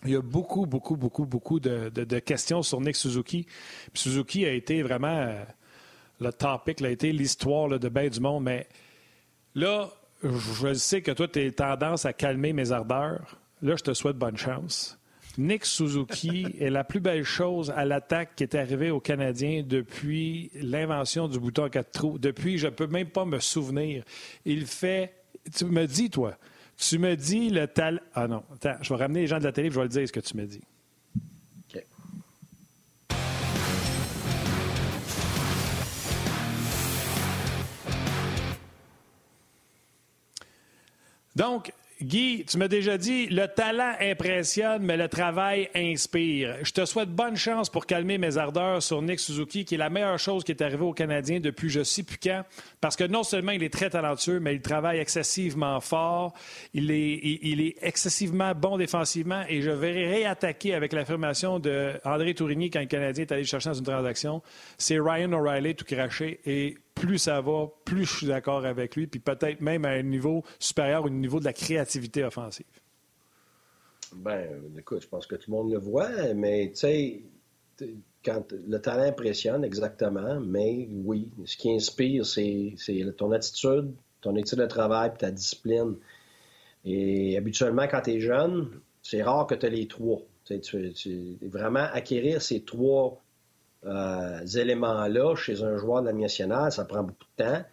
Il y a beaucoup, beaucoup, beaucoup, beaucoup de, questions sur Nick Suzuki. Suzuki a été vraiment le topic, a été l'histoire de bain du monde, mais là, je sais que toi, tu as tendance à calmer mes ardeurs. Là, je te souhaite bonne chance. Nick Suzuki est la plus belle chose à l'attaque qui est arrivée aux Canadiens depuis l'invention du bouton à quatre trous. Depuis, je ne peux même pas me souvenir. Il fait. Tu me dis, toi, tu me dis le talent. Ah non, attends, je vais ramener les gens de la télé je vais le dire ce que tu me dis. Okay. Donc, Guy, tu m'as déjà dit, le talent impressionne, mais le travail inspire. Je te souhaite bonne chance pour calmer mes ardeurs sur Nick Suzuki, qui est la meilleure chose qui est arrivée aux Canadiens depuis je sais plus quand, parce que non seulement il est très talentueux, mais il travaille excessivement fort, il est, excessivement bon défensivement, et je vais réattaquer avec l'affirmation d'André Tourigny quand le Canadien est allé chercher dans une transaction. C'est Ryan O'Reilly tout craché, et plus ça va, plus je suis d'accord avec lui, puis peut-être même à un niveau supérieur au niveau de la créativité offensive. Ben, écoute, je pense que tout le monde le voit, mais tu sais, quand le talent impressionne, exactement, mais oui, ce qui inspire, c'est ton attitude, ton étude de travail, puis ta discipline. Et habituellement, quand tu es jeune, c'est rare que tu aies les trois. Tu, tu, vraiment acquérir ces trois euh, éléments-là chez un joueur de la ça prend beaucoup de temps.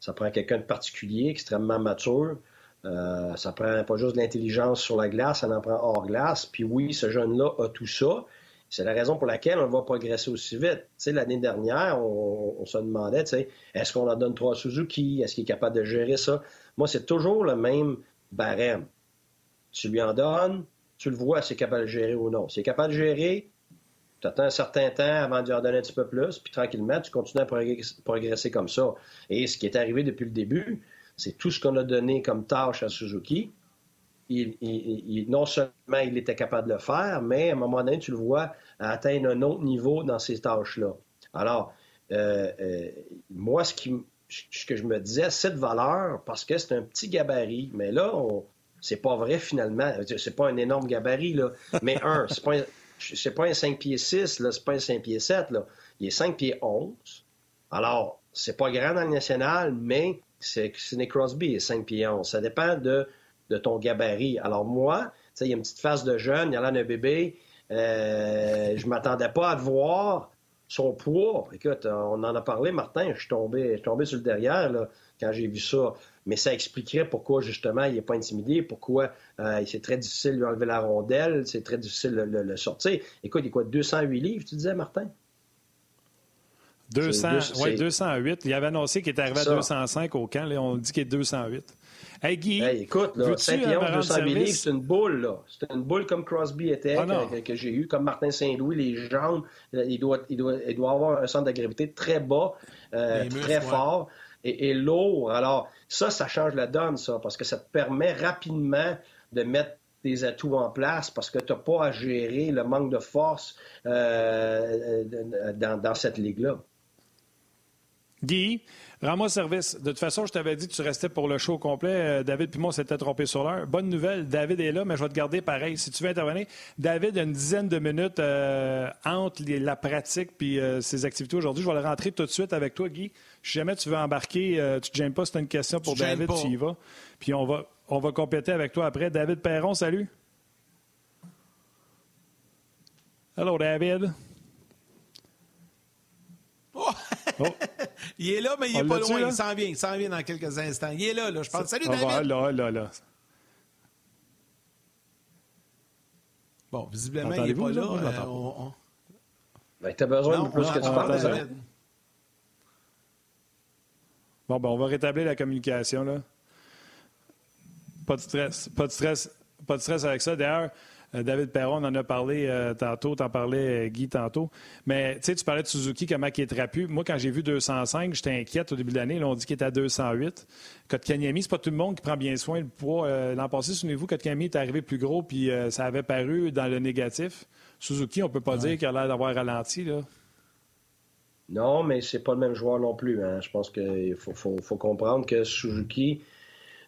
Ça prend quelqu'un de particulier, extrêmement mature. Euh, ça prend pas juste de l'intelligence sur la glace, ça en prend hors glace. Puis oui, ce jeune-là a tout ça. C'est la raison pour laquelle on va progresser aussi vite. L'année dernière, on, se demandait, est-ce qu'on en donne trois Suzuki? Est-ce qu'il est capable de gérer ça? Moi, c'est toujours le même barème. Tu lui en donnes, tu le vois s'il est capable de gérer ou non. S'il est capable de gérer, tu attends un certain temps avant de en donner un petit peu plus, puis tranquillement, tu continues à progresser comme ça. Et ce qui est arrivé depuis le début, c'est tout ce qu'on a donné comme tâche à Suzuki. Il, non seulement il était capable de le faire, mais à un moment donné, tu le vois atteindre un autre niveau dans ces tâches-là. Alors, euh, euh, moi, ce que je me disais, cette valeur, parce que c'est un petit gabarit, mais là, c'est pas vrai finalement. C'est pas un énorme gabarit, là. Mais un, c'est pas c'est pas un 5 pieds 6, là, c'est pas un 5 pieds 7, là. Il est 5 pieds 11. Alors, c'est pas grand dans le national, mais c'est Sidney Crosby, il est 5 pieds 11. Ça dépend de, de ton gabarit. Alors, moi, il y a une petite face de jeune, il y a là un bébé. Euh, je m'attendais pas à voir son poids. Écoute, on en a parlé, Martin, je suis tombé, sur le derrière quand j'ai vu ça mais ça expliquerait pourquoi, justement, il n'est pas intimidé, pourquoi euh, c'est très difficile de lui enlever la rondelle, c'est très difficile de le, sortir. Écoute, il est quoi, 208 livres, tu disais, Martin? 200, oui, 208. Il avait annoncé qu'il était arrivé à 205 au camp. Là, on dit qu'il est 208. Hey, Guy, écoute, là, 5 208 livres, c'est une boule. là. C'est une boule comme Crosby était, ah, que, j'ai eu, comme Martin Saint-Louis, les jambes. Il doit, il, doit, il doit avoir un centre de gravité très bas, euh, très fort et, lourd. Alors, ça, ça change la donne, ça, parce que ça te permet rapidement de mettre des atouts en place parce que tu n'as pas à gérer le manque de force euh, dans, cette ligue-là. Rends-moi service. De toute façon, je t'avais dit que tu restais pour le show complet. Euh, David puis moi, s'était trompé sur l'heure. Bonne nouvelle, David est là, mais je vais te garder pareil. Si tu veux intervenir, David a une dizaine de minutes euh, entre la pratique puis ses activités aujourd'hui. Je vais le rentrer tout de suite avec toi, Guy. Si jamais tu veux embarquer, euh, tu ne te gênes pas, c'est une question pour David, tu y vas. Puis on va, on va compléter avec toi après. David Perron, salut. Hello, David. Oh. il est là, mais il n'est pas loin. Il s'en vient. Il s'en vient dans quelques instants. Il est là, là. Je pense. Salut, David. Va, là, là, là. Bon, visiblement, il n'est pas là? là euh, on, Ben, tu as besoin de plus que tu parles, David. Bon, ben, on va rétablir la communication. Là. Pas de stress. Pas de stress. Pas de stress avec ça. D'ailleurs, David Perron on en a parlé euh, tantôt, t'en parlais, euh, Guy, tantôt. Mais tu sais, tu parlais de Suzuki, comment il est trapu. Moi, quand j'ai vu 205, j'étais inquiète au début de l'année. Là, on dit qu'il était à 208. Kotkaniemi, c'est pas tout le monde qui prend bien soin du poids. L'an passé, souvenez-vous, Kotkaniemi est arrivé plus gros, puis ça avait paru dans le négatif. Suzuki, on peut pas dire qu'il a l'air d'avoir ralenti. Là. Non, mais c'est pas le même joueur non plus. Hein. Je pense qu'il faut, comprendre que Suzuki euh,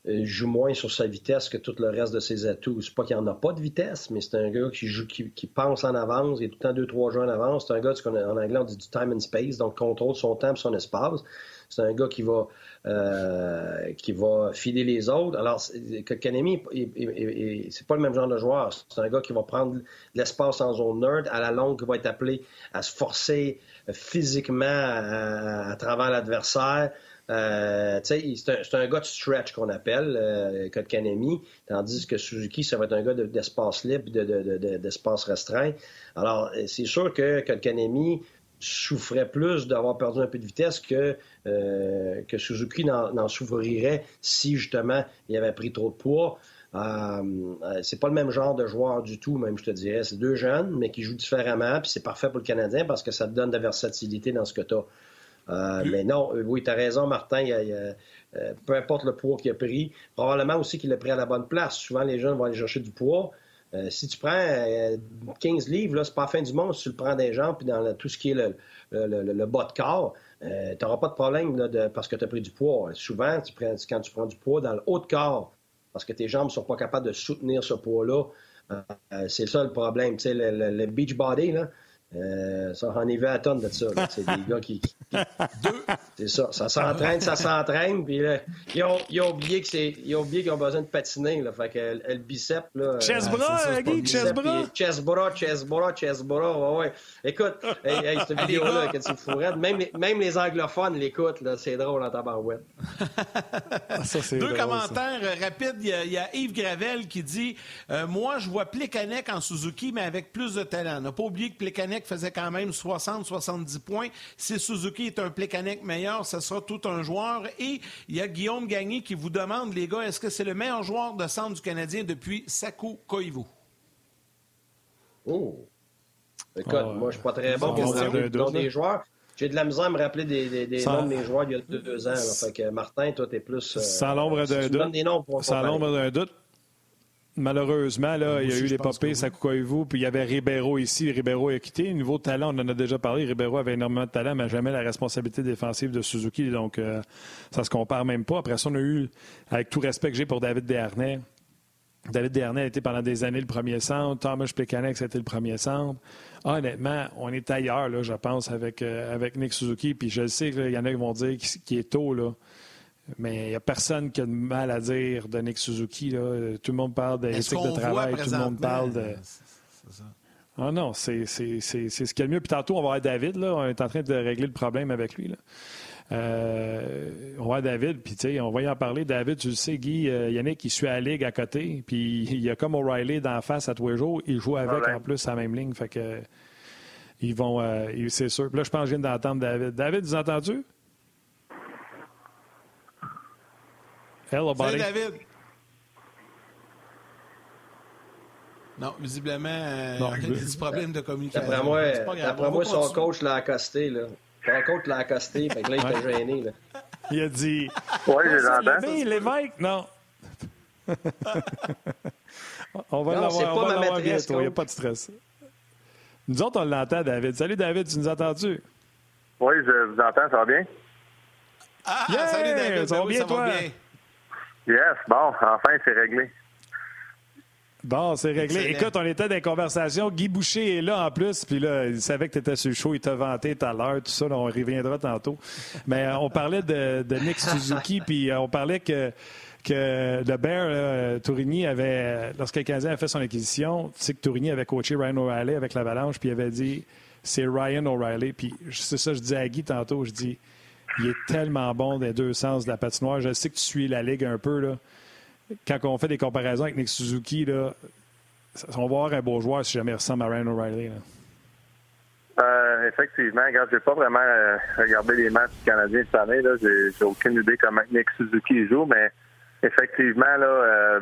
joue moins sur sa vitesse que tout le reste de ses atouts. C'est pas qu'il en a pas de vitesse, mais c'est un gars qui joue, qui, pense en avance, il est tout le temps deux, trois jeux en avance. C'est un gars, en anglais, on dit du time and space, donc contrôle son temps et son espace. C'est un gars qui va euh, qui va filer les autres. Alors, Kanemi, c'est pas le même genre de joueur. C'est un gars qui va prendre l'espace en zone nerd, à la longue, qui va être appelé à se forcer physiquement à, travers l'adversaire. Euh, c'est un, gars de stretch qu'on appelle, euh, Kanemi, tandis que Suzuki, ça va être un gars d'espace libre, d'espace restreint. Alors, c'est sûr que Kanemi, souffrait plus d'avoir perdu un peu de vitesse que, que Suzuki n'en souffrirait si justement il avait pris trop de poids. Euh, c'est pas le même genre de joueur du tout, même, je te dirais. C'est deux jeunes, mais qui jouent différemment, puis c'est parfait pour le Canadien parce que ça te donne de la versatilité dans ce que tu as. Euh, mais non, euh, oui, tu as raison, Martin. peu importe le poids qu'il a pris, probablement aussi qu'il l'a pris à la bonne place. Souvent, les jeunes vont aller chercher du poids. si tu prends 15 livres, là, c'est pas la fin du monde si tu le prends des jambes puis dans tout ce qui est le, le, bas de corps. tu n'auras pas de problème de, parce que tu as pris du poids. Souvent, tu prends, quand tu prends du poids dans le haut de corps, parce que tes jambes ne sont pas capables de soutenir ce poids-là. Euh, c'est ça le problème. Tu sais, le, beach body, là, euh, ça, on y va à tonne de ça. C'est des gars qui. c'est ça. Ça s'entraîne, ça s'entraîne. Puis là, ils, ont, ils, ont, oublié que c'est, ils ont oublié qu'ils ont besoin de patiner. Là, fait que le bicep. Là, Guy, chest bras. Chest bras, chest bras, chest bras. Ouais, ouais. Écoute, hey, cette vidéo-là, que tu fourrettes, même, les, même les anglophones l'écoutent. C'est drôle en tabarouette. ça, Deux commentaires euh, rapides. Il y, a, Yves Gravel qui dit euh, Moi, je vois Plekanec en Suzuki, mais avec plus de talent. N'a pas oublié que Plekanec faisait quand même 60-70 points. Si Suzuki est un Plekanec meilleur, ce sera tout un joueur. Et il y a Guillaume Gagné qui vous demande, les gars, est-ce que c'est le meilleur joueur de centre du Canadien depuis Saku Koivu? Oh! Écoute, ah, moi, je suis pas très bon pour le nom des joueurs. J'ai de la misère à me rappeler des, des, noms de mes joueurs il y a deux, ans. Fait que Martin, toi, t'es plus. Euh, sans l'ombre d'un doute. Sans l'ombre d'un doute. Malheureusement, là, il y a eu les popées, ça vous puis il y avait Ribeiro ici. Ribeiro a quitté. Nouveau talent, on en a déjà parlé. Ribeiro avait énormément de talent, mais jamais la responsabilité défensive de Suzuki. Donc, euh, ça se compare même pas. Après ça, on a eu, avec tout respect que j'ai pour David Desharnais, David Desharnais a été pendant des années le premier centre. Thomas Plekanec, c'était le premier centre. honnêtement, on est ailleurs, là, je pense, avec, euh, avec Nick Suzuki. Puis je sais qu'il y en a qui vont dire qu'il est tôt, là. Mais il n'y a personne qui a de mal à dire de Nick Suzuki. Là. Tout le monde parle d'éthique de travail, tout le monde parle de. Ah non, c'est ce qu'il y a de mieux. Puis tantôt, on va voir David. Là. On est en train de régler le problème avec lui. Là. Euh, on va voir David, puis tu sais, on va y en parler. David, tu le sais, Guy, euh, Yannick, il suit à la Ligue à côté, puis il y a comme O'Reilly d'en face à tous les jours. Il joue avec en plus à la même ligne. Fait que ils vont, euh, c'est sûr. Puis là, je pense que je viens d'entendre David. David, vous entendu? Hello, buddy. Salut, David. Non, visiblement, euh, il y a des problèmes de communication. D'après moi, moi son coach l'a accosté. Là. Son coach l'a accosté, fait que là, il était gêné. Là. Il a dit Oui, je l'entends. L'évêque, non. on va l'avoir, va bientôt, il n'y a pas de stress. Nous autres, on l'entend, David. Salut, David, tu nous entends-tu? Oui, je vous entends, ça va bien? Ah, salut, David. Ça va ben bien, toi? Bien. Yes, bon, enfin, c'est réglé. Bon, c'est réglé. Écoute, on était dans des conversations. Guy Boucher est là en plus, puis là, il savait que tu étais sur le show, il t'a vanté tout à l'heure, tout ça, on reviendra tantôt. Mais euh, on parlait de, Nick Suzuki, puis euh, on parlait que que le Bear, euh, Tourigny avait, lorsque le Canadien a fait son acquisition, tu sais que Tourigny avait coaché Ryan O'Reilly avec l'Avalanche, puis il avait dit c'est Ryan O'Reilly. Puis c'est ça, je disais à Guy tantôt, je dis il est tellement bon des deux sens de la patinoire. Je sais que tu suis la Ligue un peu. Là. Quand on fait des comparaisons avec Nick Suzuki, là, on va avoir un beau joueur si jamais il ressemble à Ryan O'Reilly. Euh, effectivement, regarde, j'ai pas vraiment euh, regardé les matchs canadiens cette année. J'ai, aucune idée comment Nick Suzuki joue, mais effectivement, là, euh,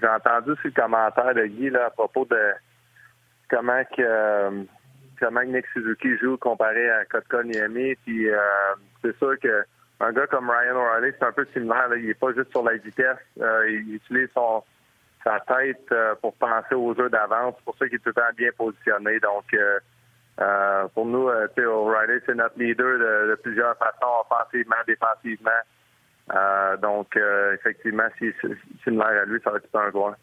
j'ai entendu ce commentaire de Guy là, à propos de comment que comment Suzuki joue comparé à Kotka. Puis euh, c'est sûr que un gars comme Ryan O'Reilly, c'est un peu similaire. Il n'est pas juste sur la vitesse. Euh, il utilise son sa tête euh, pour penser aux jeux d'avance. C'est pour ça qu'il est tout le temps bien positionné. Donc pour nous, O'Reilly, c'est notre leader de, plusieurs façons, offensivement, défensivement. donc, effectivement, si c'est similaire à lui, ça va être un joueur.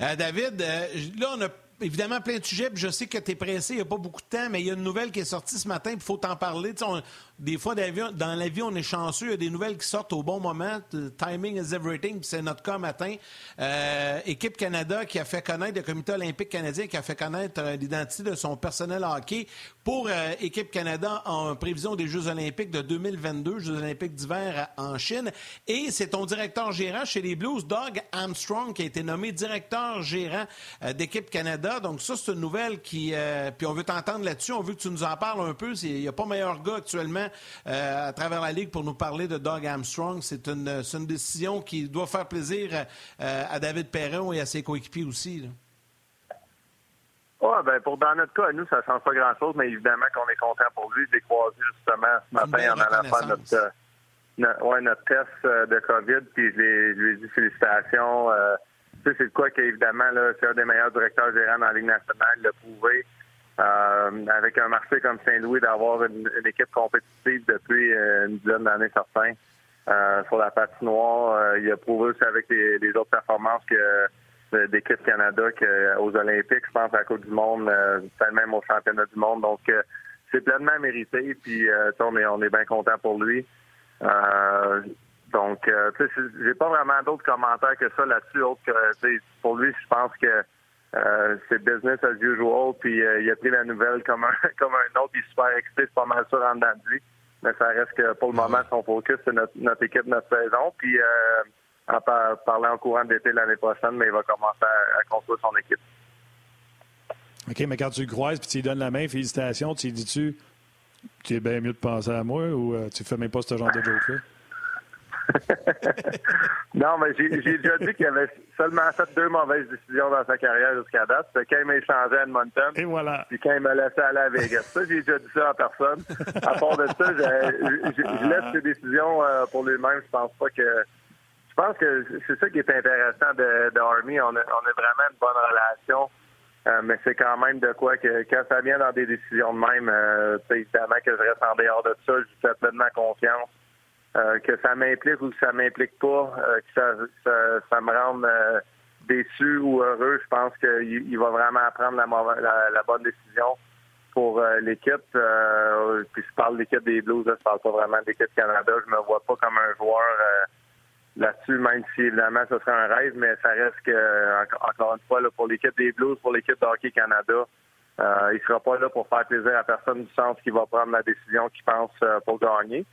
Euh, David, euh, là, on a évidemment plein de sujets. je sais que tu es pressé, il n'y a pas beaucoup de temps, mais il y a une nouvelle qui est sortie ce matin, il faut t'en parler. Des fois, dans la vie, on est chanceux. Il y a des nouvelles qui sortent au bon moment. Timing is everything, c'est notre cas matin. Euh, Équipe Canada qui a fait connaître, le comité olympique canadien qui a fait connaître euh, l'identité de son personnel hockey pour euh, Équipe Canada en prévision des Jeux olympiques de 2022, Jeux olympiques d'hiver en Chine. Et c'est ton directeur gérant chez les Blues, Doug Armstrong, qui a été nommé directeur gérant d'Équipe Canada. Donc ça, c'est une nouvelle qui... puis on veut t'entendre là-dessus. On veut que tu nous en parles un peu. Il n'y a pas meilleur gars actuellement euh, à travers la Ligue pour nous parler de Doug Armstrong. C'est une, une, décision qui doit faire plaisir euh, à David Perron et à ses coéquipiers aussi. Oui, ben pour dans notre cas, nous, ça ne change pas grand-chose, mais évidemment qu'on est content pour lui. J'ai croisé justement ce matin en allant faire notre, euh, ouais, notre test de COVID, puis je, lui ai dit félicitations. tu sais, c'est quoi qu'évidemment, c'est un des meilleurs directeurs gérants dans la Ligue nationale, l'a prouvé. Euh, avec un marché comme Saint-Louis, d'avoir une, équipe compétitive depuis euh, une dizaine d'années certains euh, sur la patinoire. il a prouvé aussi avec les, autres performances que d'équipe Canada qu'aux Olympiques, je pense à la Coupe du Monde, même au championnat du monde. Donc c'est pleinement mérité. Puis on est bien content pour lui. donc, tu j'ai pas vraiment d'autres commentaires que ça là-dessus, autre que pour lui, je pense que euh, c'est business as usual, puis euh, il a pris la nouvelle comme un, comme un autre, il est super excité, c'est pas mal sûr en dedans de lui. Mais ça reste que pour le moment, son focus, c'est notre, notre équipe, notre saison. Puis euh, en parlant en courant d'été l'année prochaine, mais il va commencer à, construire son équipe. OK, mais quand tu le croises puis tu lui donnes la main, félicitations, tu lui dis-tu tu es bien mieux de penser à moi ou tu fais même pas ce genre de joke-là? non, mais j'ai déjà dit qu'il avait seulement fait deux mauvaises décisions dans sa carrière jusqu'à date. C'est quand il m'a échangé à Edmonton. Et voilà. Puis quand il m'a laissé aller à Vegas. Ça, j'ai déjà dit ça en personne. À part de ça, je laisse ses décisions euh, pour lui-même. Je pense pas que. Je pense que c'est ça qui est intéressant de, de Army. On a, on a vraiment une bonne relation. Euh, mais c'est quand même de quoi que quand ça vient dans des décisions de même, euh, évidemment que je reste en dehors de ça, je lui fais pleinement confiance. Euh, que ça m'implique ou que ça m'implique pas, euh, que ça, me rende euh, déçu ou heureux, je pense qu'il va vraiment prendre la, bonne décision pour l'équipe. puis je parle de l'équipe des Blues, je parle pas vraiment de l'équipe Canada. Je me vois pas comme un joueur là-dessus, même si évidemment ce serait un rêve, mais ça reste que encore une fois pour l'équipe des Blues, pour l'équipe de Hockey Canada. il sera pas là pour faire plaisir à personne du sens qui va prendre la décision qu'il pense pour gagner.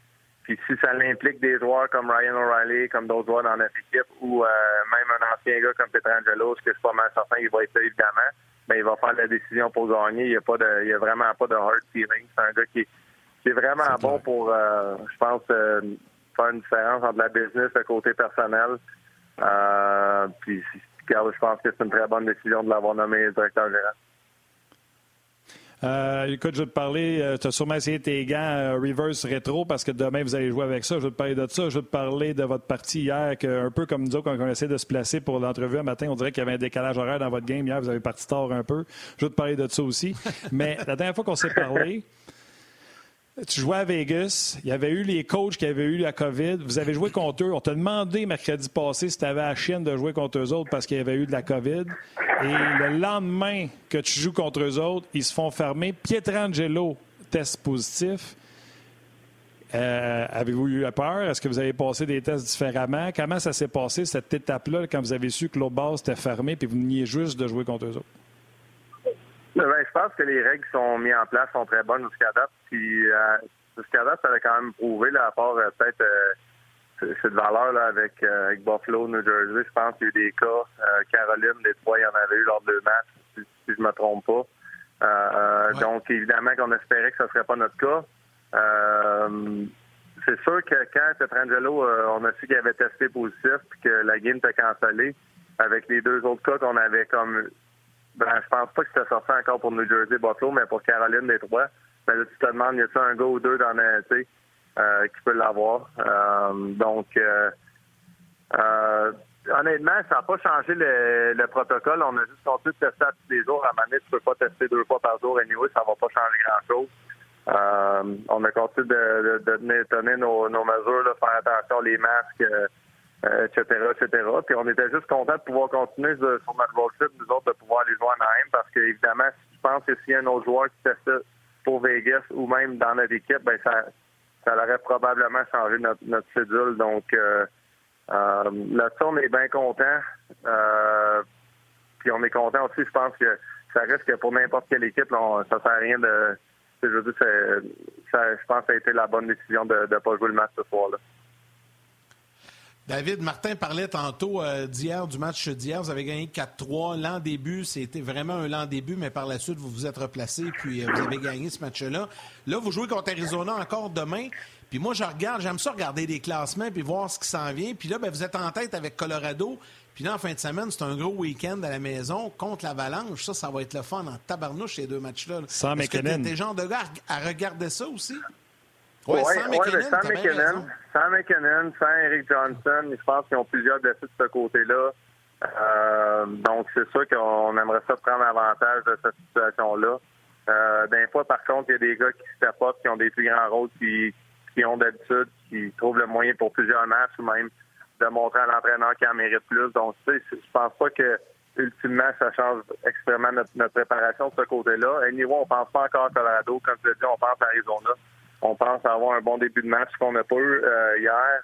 Puis si ça l'implique des joueurs comme Ryan O'Reilly, comme d'autres joueurs dans notre équipe, ou euh, même un ancien gars comme Petrangelo, ce que je suis pas mal certain qu'il va être là, évidemment, ben, il va faire la décision pour gagner. Il n'y a, pas de, il y a vraiment pas de hard feeling. C'est un gars qui, qui est vraiment bon pour, euh, je pense, euh, faire une différence entre la business et le côté personnel. puis, je pense que c'est une très bonne décision de l'avoir nommé directeur général. Euh, écoute, je vais te parler, euh, tu as sûrement essayé tes gants euh, reverse rétro parce que demain vous allez jouer avec ça. Je vais te parler de ça. Je vais te parler de votre partie hier, que, un peu comme nous quand on essaie de se placer pour l'entrevue un matin, on dirait qu'il y avait un décalage horaire dans votre game. Hier, vous avez parti tard un peu. Je vais te parler de ça aussi. Mais la dernière fois qu'on s'est parlé, tu jouais à Vegas, il y avait eu les coachs qui avaient eu la COVID, vous avez joué contre eux. On t'a demandé mercredi passé si tu avais la chienne de jouer contre eux autres parce qu'il y avait eu de la COVID. Et le lendemain que tu joues contre eux autres, ils se font fermer. Pietrangelo, test positif. Euh, avez-vous eu peur? Est-ce que vous avez passé des tests différemment? Comment ça s'est passé, cette étape-là, quand vous avez su que l'autre base était fermée et vous veniez juste de jouer contre eux autres? Ben, je pense que les règles qui sont mises en place sont très bonnes jusqu'à date. Puis euh, jusqu'à date, ça avait quand même prouvé, là, à part euh, peut-être euh, cette valeur là avec, euh, avec, Buffalo, New Jersey. Je pense qu'il y a eu des cas. Caroline, les trois, il y en avait eu lors de deux matchs, si, je ne me trompe pas. Donc, évidemment qu'on espérait que ce ne serait pas notre cas. c'est sûr que quand Petrangelo, on a su qu'il avait testé positif puis que la game était cancellée, avec les deux autres cas qu'on avait comme ben, je pense pas que c'était sorti encore pour New Jersey Buffalo, mais pour Caroline des trois. Ben, là, tu te demandes, y a-t-il un gars ou deux dans le, euh, qui peut l'avoir? Euh, donc, euh, honnêtement, ça n'a pas changé le, le, protocole. On a juste continué de tester tous les jours. À donné, tu peux pas tester deux fois par jour. Anyway, ça va pas changer grand-chose. On a continué de, de, tenir nos, mesures, là, faire attention les masques, euh, etc. Puis on était juste content de pouvoir continuer sur notre road trip, nous autres, de pouvoir aller jouer à Naheim, parce qu'évidemment, si tu penses que s'il y a un autre joueur qui fait ça pour Vegas ou même dans notre équipe, ben ça, ça aurait probablement changé notre, notre cédule. Donc, euh, euh, là-dessus, on est bien content. Puis on est content aussi, je pense que ça reste que pour n'importe quelle équipe, là, ça sert à rien de. Je veux dire, ça, je pense que ça a été la bonne décision de ne pas jouer le match ce soir-là. David, Martin parlait tantôt euh, d'hier, du match d'hier. Vous avez gagné 4-3. L'an début, c'était vraiment un lent début, mais par la suite, vous vous êtes replacé, puis euh, vous avez gagné ce match-là. Là, vous jouez contre Arizona encore demain. Puis moi, je regarde, j'aime ça regarder les classements puis voir ce qui s'en vient. Puis là, ben, vous êtes en tête avec Colorado. Puis là, en fin de semaine, c'est un gros week-end à la maison contre l'Avalanche. Ça, ça va être le fun en tabarnouche, ces deux matchs-là. Sans McKinnon. T'es genre de gars à regarder ça aussi? Oui, ouais, sans McKinnon. sans, McKinnon sans McKinnon, sans Eric Johnson, je pense qu'ils ont plusieurs défis de ce côté-là. Euh, donc, c'est sûr qu'on aimerait ça prendre avantage de cette situation-là. Euh, des fois, par contre, il y a des gars qui se tapotent, qui ont des plus grands rôles, qui, qui ont d'habitude, qui trouvent le moyen pour plusieurs matchs ou même de montrer à l'entraîneur qu'il en mérite plus. Donc, tu sais, je pense pas que ultimement, ça change extrêmement notre, préparation de ce côté-là. À niveau, on pense pas encore à Colorado. Comme je l'ai dit, on pense à Arizona. On pense avoir un bon début de match qu'on n'a pas eu euh, hier.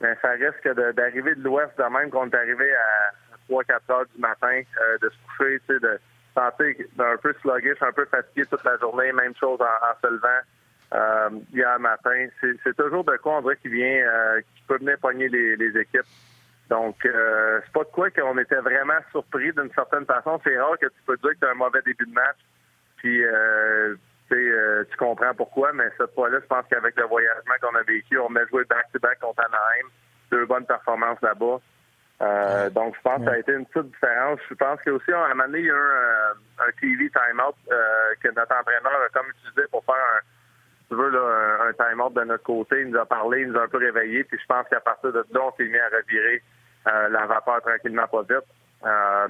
Mais ça risque d'arriver de l'Ouest de même qu'on est arrivé à 3-4 heures du matin, euh, de se coucher, tu sais, de sentir un peu sluggish, un peu fatigué toute la journée. Même chose en, se levant euh, hier matin. C'est toujours de quoi on dirait qui vient, qui peut venir pogner les, équipes. Donc, c'est pas de quoi qu'on était vraiment surpris d'une certaine façon. C'est rare que tu peux dire que tu as un mauvais début de match. Puis, euh, tu comprends pourquoi, mais cette fois-là, je pense qu'avec le voyagement qu'on a vécu, on a joué back-to-back contre Anaheim, deux bonnes performances là-bas. Euh, donc, je pense que ça a été une petite différence. Je pense qu'aussi, à un moment donné, il y a eu un, un TV time-out euh, que notre entraîneur a comme utilisé pour faire un, tu veux, là, un, time-out de notre côté. Il nous a parlé, il nous a un peu réveillés. Puis je pense qu'à partir de là, on s'est mis à revirer la vapeur tranquillement pas vite.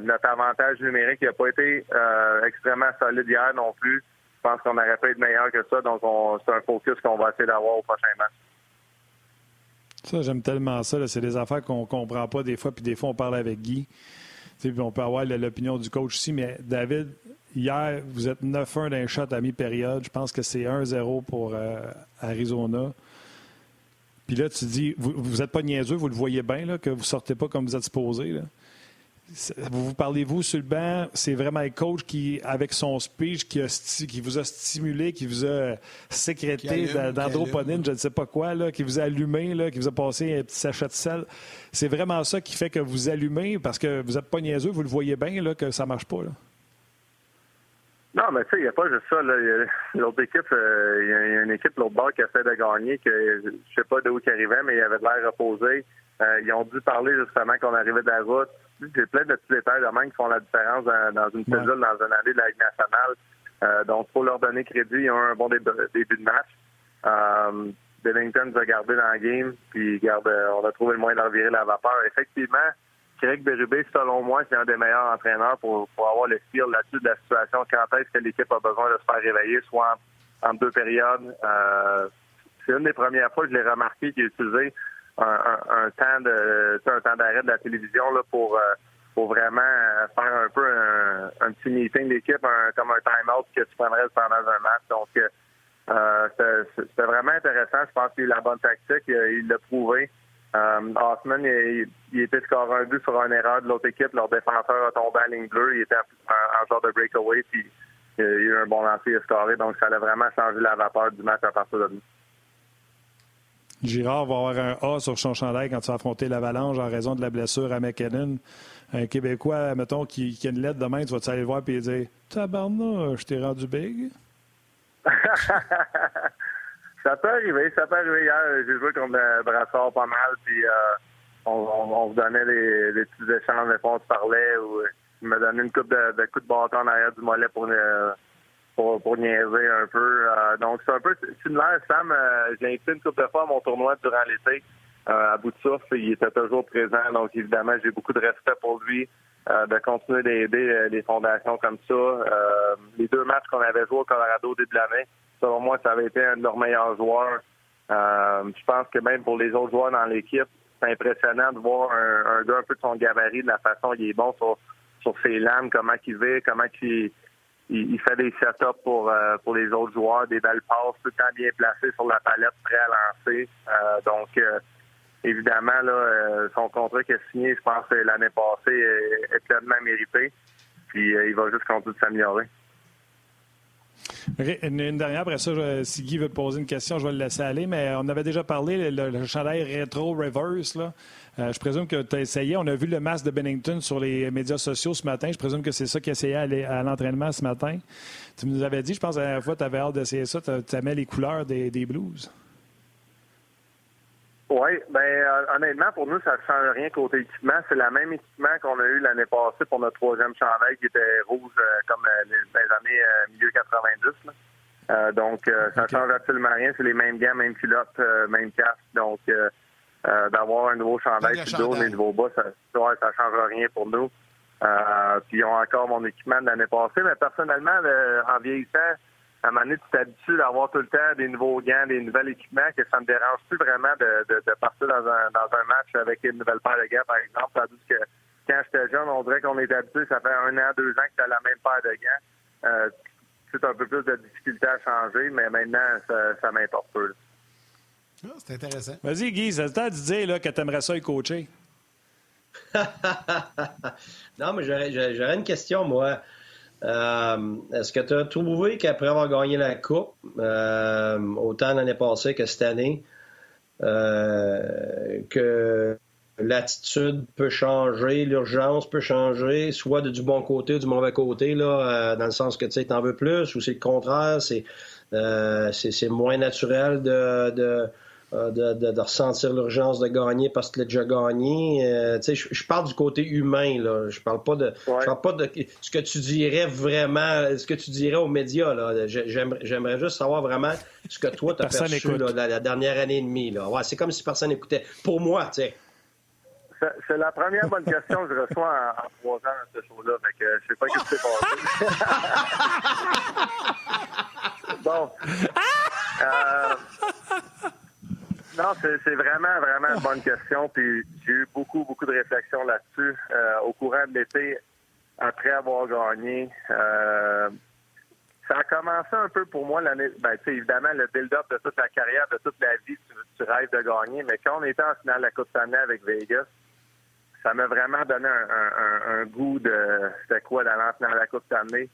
notre avantage numérique n'a pas été extrêmement solide hier non plus. Je pense qu'on aurait pu être meilleur que ça. Donc, c'est un focus qu'on va essayer d'avoir au prochain match. Ça, j'aime tellement ça. C'est des affaires qu'on ne comprend pas des fois, puis des fois, on parle avec Guy. On peut avoir l'opinion du coach aussi. Mais David, hier, vous êtes 9-1 d'un shot à mi-période. Je pense que c'est 1-0 pour euh, Arizona. Puis là, tu dis, vous n'êtes pas niaiseux, vous le voyez bien, que vous ne sortez pas comme vous êtes supposé. Vous, vous parlez-vous sur le banc, c'est vraiment le coach qui, avec son speech, qui, qui vous a stimulé, qui vous a sécrété d'androponine, je ne sais pas quoi, là, qui vous a allumé, là, qui vous a passé un petit sachet de sel. C'est vraiment ça qui fait que vous allumez parce que vous n'êtes pas niaiseux, vous le voyez bien là, que ça ne marche pas. Là. Non, mais tu sais, il n'y a pas juste ça. L'autre équipe, euh, il y, a une équipe, l'autre bord, qui essaie de gagner, que je sais pas d'où ils arrivaient, mais il avait l'air reposé. Euh, ils ont dû parler justement qu'on arrivait de la route. J'ai plein de petits détails de même qui font la différence dans, une cellule, dans une année de la Ligue nationale. Euh, donc, pour leur donner crédit, ils ont un bon début, de match. Euh, Bennington nous a gardé dans le game, puis garde, on a trouvé le moyen d'en virer la vapeur. Effectivement, Craig Berube, selon moi, c'est un des meilleurs entraîneurs pour, pour avoir le feel là-dessus de la situation. Quand est-ce que l'équipe a besoin de se faire réveiller, soit en, deux périodes? Euh, c'est une des premières fois que je l'ai remarqué qu'il a utilisé un, temps de un temps d'arrêt de la télévision là, pour, euh, pour vraiment euh, faire un peu un, petit meeting d'équipe, comme un time-out que tu prendrais pendant un match. Donc, euh, c'était vraiment intéressant. Je pense qu'il a eu la bonne tactique. Il l'a prouvé. Euh, Osman, il, il, était score un but sur une erreur de l'autre équipe. Leur défenseur a tombé à ligne bleue. Il était en, genre de breakaway. Puis il a eu un bon lancer scorer. Donc, ça a vraiment changé la vapeur du match à partir de là. Girard va avoir un A sur son chandail quand tu vas affronter l'Avalanche en raison de la blessure à McKinnon. Un Québécois, mettons, qui, a une lettre demain, tu vas-tu aller le voir et dire Tabarnak, je t'ai rendu big? ça peut arriver, ça peut arriver. Hier, j'ai joué contre le Brassard pas mal, puis euh, on, on, vous donnait des, des petits échanges, des fois on se parlait, ou il me donnait une coupe de, de coups de bâton en arrière du mollet pour, euh, pour, pour niaiser un peu. Euh, donc, c'est un peu similaire. Sam, euh, j'ai invité une couple de fois à mon tournoi durant l'été euh, à bout de. Il était toujours présent. Donc, évidemment, j'ai beaucoup de respect pour lui. de continuer d'aider les fondations comme ça. les deux matchs qu'on avait joués au Colorado au début de l'année, selon moi, ça avait été un de leurs meilleurs joueurs. je pense que même pour les autres joueurs dans l'équipe, c'est impressionnant de voir un, gars un peu de son gabarit, de la façon il est bon sur, sur ses lames, comment il vit, comment il il, fait des setups pour, euh, pour les autres joueurs, des belles passes, tout le temps bien placé sur la palette, prêt à lancer. Euh, donc, euh, évidemment, là, son contrat qui a signé, je pense, l'année passée, est, pleinement mérité. Puis, il va juste continuer de s'améliorer. Une, dernière, après ça, si Guy veut te poser une question, je vais le laisser aller, mais on avait déjà parlé, le, le chandail rétro reverse, là. Euh, je présume que tu as essayé. On a vu le masque de Bennington sur les médias sociaux ce matin. Je présume que c'est ça qui essayait à, à l'entraînement ce matin. Tu nous avais dit, je pense, la dernière fois, tu avais hâte d'essayer ça. Tu aimais les couleurs des, des Blues. Oui, ben euh, honnêtement, pour nous, ça ne change rien côté équipement. C'est le même équipement qu'on a eu l'année passée pour notre troisième chandail qui était rouge euh, comme les, années milieu 90. donc, ça ne change absolument rien. C'est les mêmes gants, même culottes, même casque. Donc, euh, d'avoir un nouveau chandail sur le dos, mais nouveaux bas, ça ne change rien pour nous. Euh, puis ils ont encore mon équipement de l'année passée, mais personnellement, en vieillissant, à un moment donné, tu t'habitues d'avoir tout le temps des nouveaux gants, des nouveaux équipements, que ça me dérange plus vraiment de, de, de partir dans un, dans un match avec une nouvelle paire de gants, par exemple. Tandis que quand j'étais jeune, on dirait qu'on était habitué, ça fait un an, deux ans que tu as la même paire de gants. Euh, c'est un peu plus de difficulté à changer, mais maintenant, ça, ça m'importe peu. Ah, c'est intéressant. Vas-y, Guy, c'est le temps de dire là, que tu aimerais ça y coacher. non, mais j'aurais une question, moi. Euh, est-ce que tu as trouvé qu'après avoir gagné la Coupe, euh, autant l'année passée que cette année, euh, que l'attitude peut changer, l'urgence peut changer, soit de, du bon côté ou du mauvais côté, là, dans le sens que tu en veux plus, ou c'est le contraire, c'est c'est moins naturel de euh, de, ressentir l'urgence de gagner parce que tu déjà gagné. Euh, je, parle du côté humain, là. Je parle pas de. Je parle pas de ce que tu dirais vraiment, ce que tu dirais aux médias. Là. J'aimerais, juste savoir vraiment ce que toi, tu as perçu la, dernière année et demie. Là. Ouais, c'est comme si personne n'écoutait. Pour moi, tu sais. C'est la première bonne question que je reçois en, trois ans dans ce show-là. Fait je sais pas ce qui s'est passé. bon. Euh, non, c'est vraiment, vraiment une bonne question. Puis j'ai eu beaucoup, beaucoup de réflexions là-dessus. Euh, au courant de l'été, après avoir gagné, euh, ça a commencé un peu pour moi l'année. Ben, évidemment, le build-up de toute la carrière, de toute la vie, tu, rêves de gagner. Mais quand on était en finale de la Coupe Stanley avec Vegas, ça m'a vraiment donné un, goût de c'était quoi d'aller en finale de la Coupe Stanley.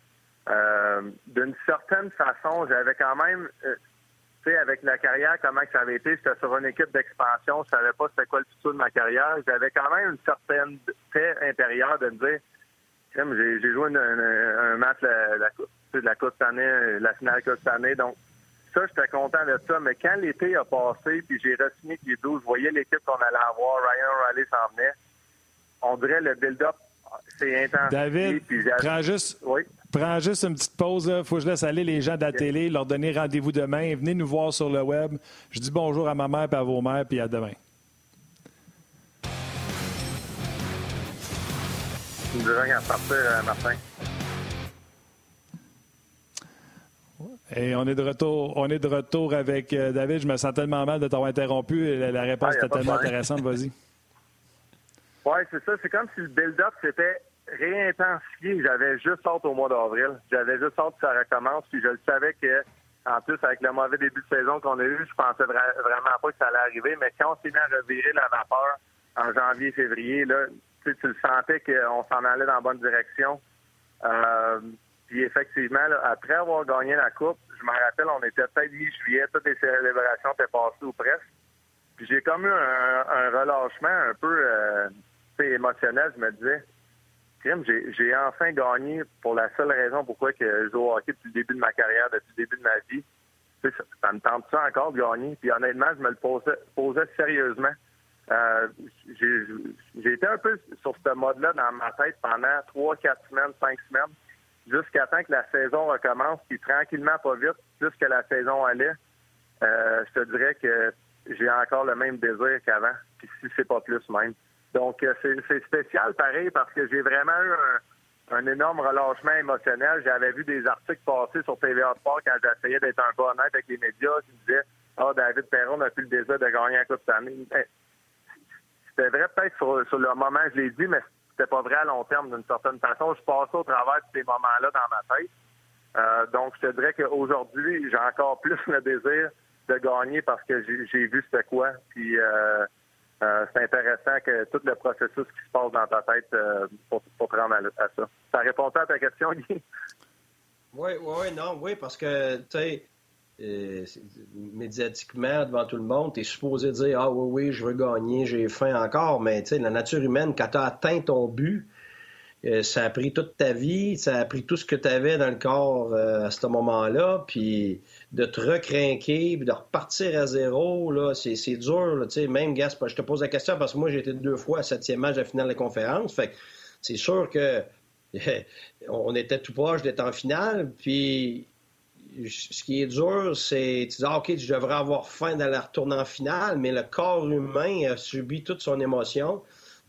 Euh, D'une certaine façon, j'avais quand même tu sais, avec la carrière, comment ça avait été, j'étais sur une équipe d'expansion, je savais pas c'était quoi le futur de ma carrière. J'avais quand même une certaine paix intérieure de me dire, j'ai joué un match la, la, de la Coupe cette année, la finale Coupe cette année, donc ça, j'étais content de ça. Mais quand l'été a passé, puis j'ai re-signé les 12, je voyais l'équipe qu'on allait avoir, Ryan Riley s'en venait, on dirait le build-up, c'est. David, prends juste, oui. Prends juste une petite pause. Il faut que je laisse aller les gens de la télé, leur donner rendez-vous demain. Venez nous voir sur le web. Je dis bonjour à ma mère et à vos mères, puis à demain. partir, euh, Martin. Et on est de retour, on est de retour avec euh, David. Je me sens tellement mal de t'avoir interrompu. La, réponse ah, était tellement intéressante. Vas-y. Oui, c'est ça. C'est comme si le build-up, c'était réintensifié. J'avais juste hâte au mois d'avril. J'avais juste hâte que ça recommence. Puis je le savais que, en plus, avec le mauvais début de saison qu'on a eu, je pensais vraiment pas que ça allait arriver. Mais quand on s'est mis à revirer la vapeur en janvier, février, là, tu, le sentais qu'on s'en allait dans la bonne direction. Euh, puis effectivement, après avoir gagné la Coupe, je me rappelle, on était peut-être mi-juillet, toutes les célébrations étaient passées ou presque. Puis j'ai comme eu un, relâchement un peu euh, émotionnel. Je me disais, j'ai enfin gagné pour la seule raison pourquoi que je joue hockey depuis le début de ma carrière, depuis le début de ma vie. Ça, me tente ça encore de gagner. Puis honnêtement, je me le posais, sérieusement. Euh, j'ai été un peu sur ce mode-là dans ma tête pendant trois, quatre semaines, cinq semaines, jusqu'à temps que la saison recommence, puis tranquillement, pas vite, plus la saison allait. Euh, je te dirais que j'ai encore le même désir qu'avant, puis si c'est pas plus même. Donc, euh, c'est spécial pareil parce que j'ai vraiment eu un, énorme relâchement émotionnel. J'avais vu des articles passer sur TVA Sport quand j'essayais d'être un peu honnête avec les médias qui disaient Ah, oh, David Perron n'a plus le désir de gagner un Coupe cette année. Ben, c'était vrai peut-être sur, le moment, je l'ai dit, mais c'était pas vrai à long terme d'une certaine façon. Je passais au travers de ces moments-là dans ma tête. Euh, donc, je te dirais qu'aujourd'hui, j'ai encore plus le désir de gagner parce que j'ai vu c'était quoi. Puis euh, euh, c'est intéressant que tout le processus qui se passe dans ta tête pour, pour te à, ça. Ça répond à ta question, Guy? Oui, oui, non, oui, parce que, tu sais, médiatiquement, devant tout le monde, tu es supposé dire Ah oui, oui, je veux gagner, j'ai faim encore, mais tu sais, la nature humaine, quand tu as atteint ton but, euh, ça a pris toute ta vie, ça a pris tout ce que tu avais dans le corps euh, à ce moment-là, puis de te recrinquer, puis de repartir à zéro, là, c'est, dur, tu sais, même, Gasp, je te pose la question parce que moi, j'ai été deux fois à septième match de la finale de la conférence, c'est sûr que on était tout proche d'être en finale, puis ce qui est dur, c'est tu dis, ah, OK, je devrais avoir faim dans la retourne en finale, mais le corps humain a subi toute son émotion.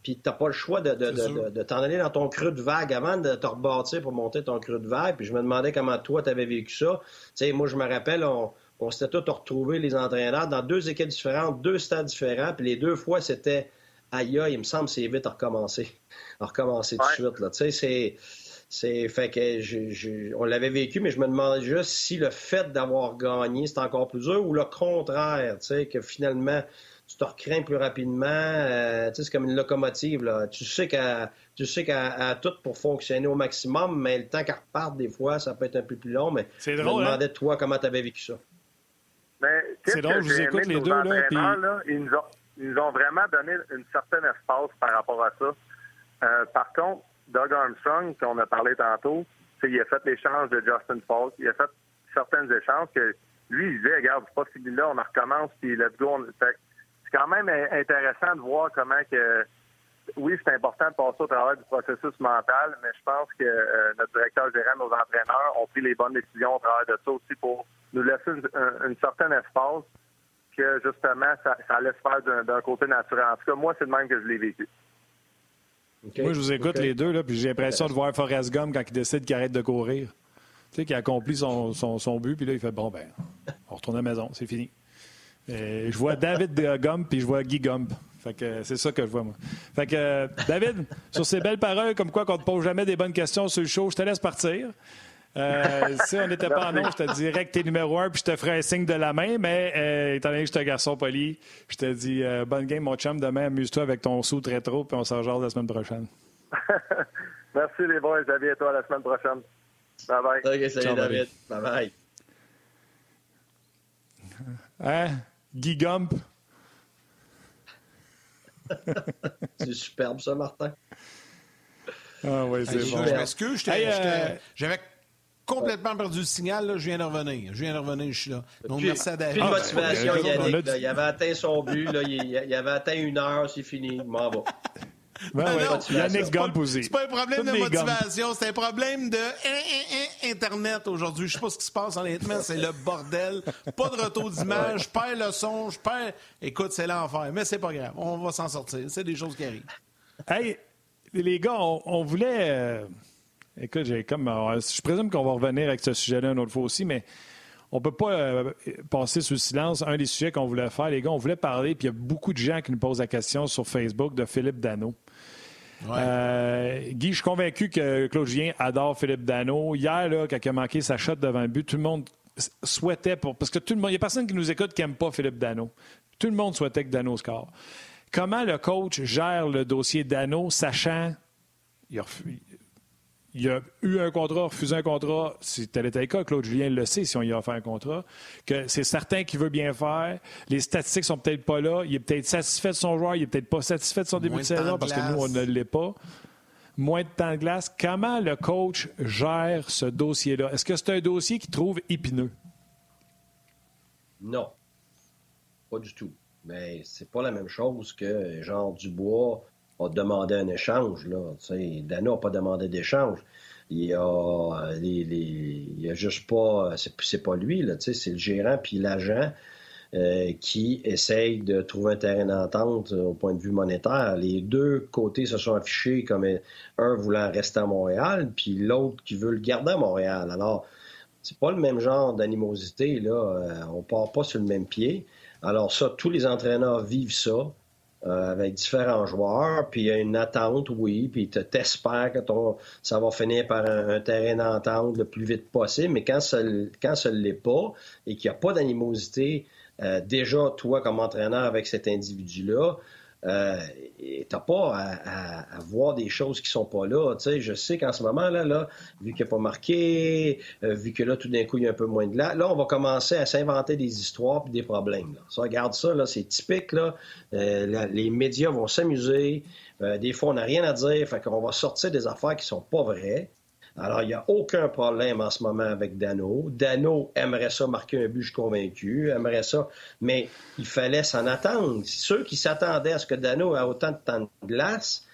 Puis tu n'as pas le choix de, t'en aller dans ton creux de vague avant de te rebâtir pour monter ton creux de vague. Puis je me demandais comment toi, tu avais vécu ça. Tu sais, moi, je me rappelle, on, s'était tous retrouvés, les entraîneurs, dans deux équipes différentes, deux stades différents. Puis les deux fois, c'était aïe, il me semble c'est vite à recommencer. À recommencer tout de suite. Là. Tu sais, c'est. C'est fait que on l'avait vécu, mais je me demandais juste si le fait d'avoir gagné, c'est encore plus dur ou le contraire, tu sais, que finalement, tu te recrains plus rapidement. Euh, c'est comme une locomotive. Là. Tu sais qu'à tu sais qu'à tout pour fonctionner au maximum, mais le temps qu'elle reparte, des fois, ça peut être un peu plus long. Mais je me hein? demandais, toi, comment tu avais vécu ça? C'est drôle, je vous écoute les deux. Là, ils, nous ont, ils, nous ont, vraiment donné une certaine espace par rapport à ça. Euh, par contre, Doug Armstrong, qu'on a parlé tantôt, il a fait l'échange de Justin Falk. Il a fait certains échanges que lui, il disait, regarde, c'est pas fini là, on recommence, puis let's go. On... Fait, c'est quand même intéressant de voir comment que oui, c'est important de passer au travers du processus mental, mais je pense que euh, notre directeur général, nos entraîneurs ont pris les bonnes décisions au travers de ça aussi pour nous laisser une, certaine espace que justement ça, laisse faire d'un côté naturel. En tout cas, moi, c'est le même que je l'ai vécu. Moi, je vous écoute les deux, là, puis j'ai l'impression de voir Forrest Gump quand il décide qu'il arrête de courir. Tu sais, qu'il a accompli son, son, son, but, puis là, il fait bon, ben, on retourne à la maison, c'est fini. Euh, je vois David Gump puis je vois Guy Gump. Fait que c'est ça que je vois, moi. Fait que, euh, David, sur ces belles paroles, comme quoi qu'on ne te pose jamais des bonnes questions sur le show, je te laisse partir. Euh, si on n'était pas en nom, je te dirais que t'es numéro un, puis je te ferais un signe de la main, mais étant donné que je suis un garçon poli, je te dis bonne game, mon chum. Demain, amuse-toi avec ton sou rétro, puis on s'en la semaine prochaine. Merci les boys, à bientôt à la semaine prochaine. Bye bye. OK, salut David. Bye bye. Hein? Guy Gump. c'est superbe, ça, Martin. Ah oui, c'est bon. Je m'excuse, euh, j'avais complètement perdu le signal. Là, je viens de revenir. Je viens de revenir, je suis là. Donc, merci à David. Plus de motivation, Yannick. il avait atteint son but. Là, il, avait atteint une heure, c'est fini. M'en va. Ben Yannick Gump aussi. C'est pas un problème de motivation, c'est un problème de Internet aujourd'hui. Je sais pas ce qui se passe honnêtement, c'est le bordel. Pas de retour d'image, je perds le son, je perds... Écoute, c'est l'enfer, mais c'est pas grave. On va s'en sortir. C'est des choses qui arrivent. Hey, les gars, on, voulait... Euh, écoute, j'ai comme... Euh, je présume qu'on va revenir avec ce sujet-là une autre fois aussi, mais on ne peut pas euh, passer sous le silence un des sujets qu'on voulait faire. Les gars, on voulait parler, puis il y a beaucoup de gens qui nous posent la question sur Facebook de Philippe Dano. Euh, Guy, je suis convaincu que Claude Julien adore Philippe Dano. Hier, là, quand il a manqué sa shot devant le but, tout le monde souhaitait pour. Parce que tout le monde. Il n'y a personne qui nous écoute qui n'aime pas Philippe Dano. Tout le monde souhaitait que Dano score. Comment le coach gère le dossier Dano, sachant. Il a, il a eu un contrat, refusé un contrat, si tel était le cas, Claude Julien le sait si on y a fait un contrat, que c'est certain qu'il veut bien faire. Les statistiques sont peut-être pas là. Il est peut-être satisfait de son joueur, il est peut-être pas satisfait de son début de, saison parce que nous, on ne l'est pas. Moins de temps de glace. Comment le coach gère ce dossier-là? Est-ce que c'est un dossier qu'il trouve épineux? Non. Pas du tout. Mais c'est pas la même chose que genre Dubois a demandé un échange. Là. N'a pas demandé d'échange. Il a, il a juste pas. C'est pas lui, c'est le gérant puis l'agent euh, qui essaye de trouver un terrain d'entente au point de vue monétaire. Les deux côtés se sont affichés comme un voulant rester à Montréal, puis l'autre qui veut le garder à Montréal. Alors, c'est pas le même genre d'animosité, là. Euh, on part pas sur le même pied. Alors ça, tous les entraîneurs vivent ça. Euh, avec différents joueurs, puis il y a une attente, oui, puis tu t'espères que ton, ça va finir par un, terrain d'entente le plus vite possible, mais quand ça quand ça l'est pas et qu'il n'y a pas d'animosité, euh, déjà, toi, comme entraîneur avec cet individu-là, euh, t'as pas à, voir des choses qui sont pas là. Tu sais, je sais qu'en ce moment là, vu qu'il n'a pas marqué, euh, vu que là tout d'un coup il y a un peu moins de là, là on va commencer à s'inventer des histoires et des problèmes. Là. Ça, regarde ça, là, c'est typique là. Euh, les médias vont s'amuser. Euh, des fois on n'a rien à dire, fait qu'on va sortir des affaires qui sont pas vraies. Alors, il n'y a aucun problème en ce moment avec Dano. Dano aimerait ça marquer un but, je suis convaincu, aimerait ça, mais il fallait s'en attendre. Ceux qui s'attendaient à ce que Dano ait autant de temps de glace,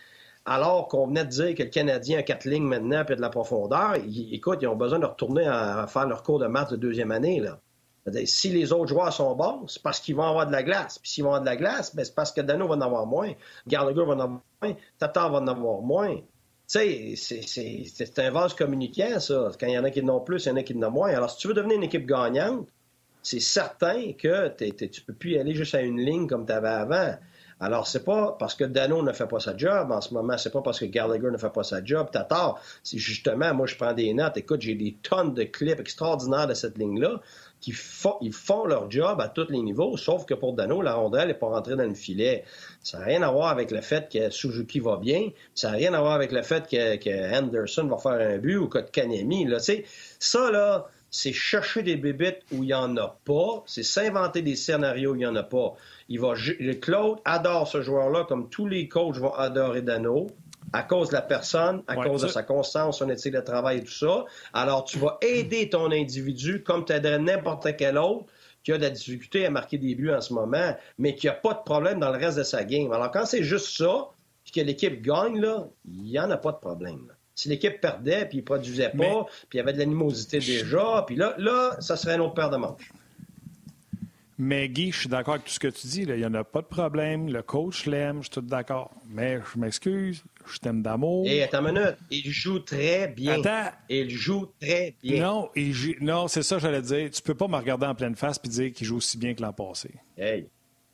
alors qu'on venait de dire que le Canadien a quatre lignes maintenant et de la profondeur, écoute, ils ont besoin de retourner à, faire leur cours de maths de deuxième année. Là. Si les autres joueurs sont bons, c'est parce qu'ils vont avoir de la glace. Puis s'ils vont avoir de la glace, ben, c'est parce que Dano va en avoir moins, Gallagher va en avoir moins, Tata va en avoir moins. Sais, c'est un vase communicant, ça. Quand il y en a qui n'ont plus, il y en a qui n'ont moins. Alors, si tu veux devenir une équipe gagnante, c'est certain que tu ne peux plus y aller juste à une ligne comme tu avais avant. Alors, c'est pas parce que Dano ne fait pas sa job en ce moment, c'est pas parce que Gallagher ne fait pas sa job, t'as tort. C'est justement, moi, je prends des notes. Écoute, j'ai des tonnes de clips extraordinaires de cette ligne-là ils font leur job à tous les niveaux, sauf que pour Dano, la rondelle n'est pas rentrée dans le filet. Ça n'a rien à voir avec le fait que Suzuki va bien, ça n'a rien à voir avec le fait que, Anderson va faire un but ou que Kanemi. Là, ça, là, c'est chercher des bébites où il n'y en a pas, c'est s'inventer des scénarios où il n'y en a pas. Il va, Claude adore ce joueur-là, comme tous les coachs vont adorer Dano à cause de la personne, à cause de sa constance, son éthique de travail et tout ça. Alors, tu vas aider ton individu comme tu aiderais n'importe quel autre qui a de la difficulté à marquer des buts en ce moment, mais qui n'a pas de problème dans le reste de sa game. Alors, quand c'est juste ça, puis que l'équipe gagne, là, il n'y en a pas de problème. Si l'équipe perdait, puis il ne produisait pas, puis il y avait de l'animosité déjà, puis là, là, ça serait un autre paire de manches. Mais Guy, je suis d'accord avec tout ce que tu dis. Il n'y en a pas de problème. Le coach l'aime, je suis tout d'accord. Mais je m'excuse, je t'aime d'amour. Et attends une minute, il joue très bien. Attends. Il joue très bien. Non, non c'est ça que j'allais dire. Tu peux pas me regarder en pleine face et dire qu'il joue aussi bien que l'an passé. Hey,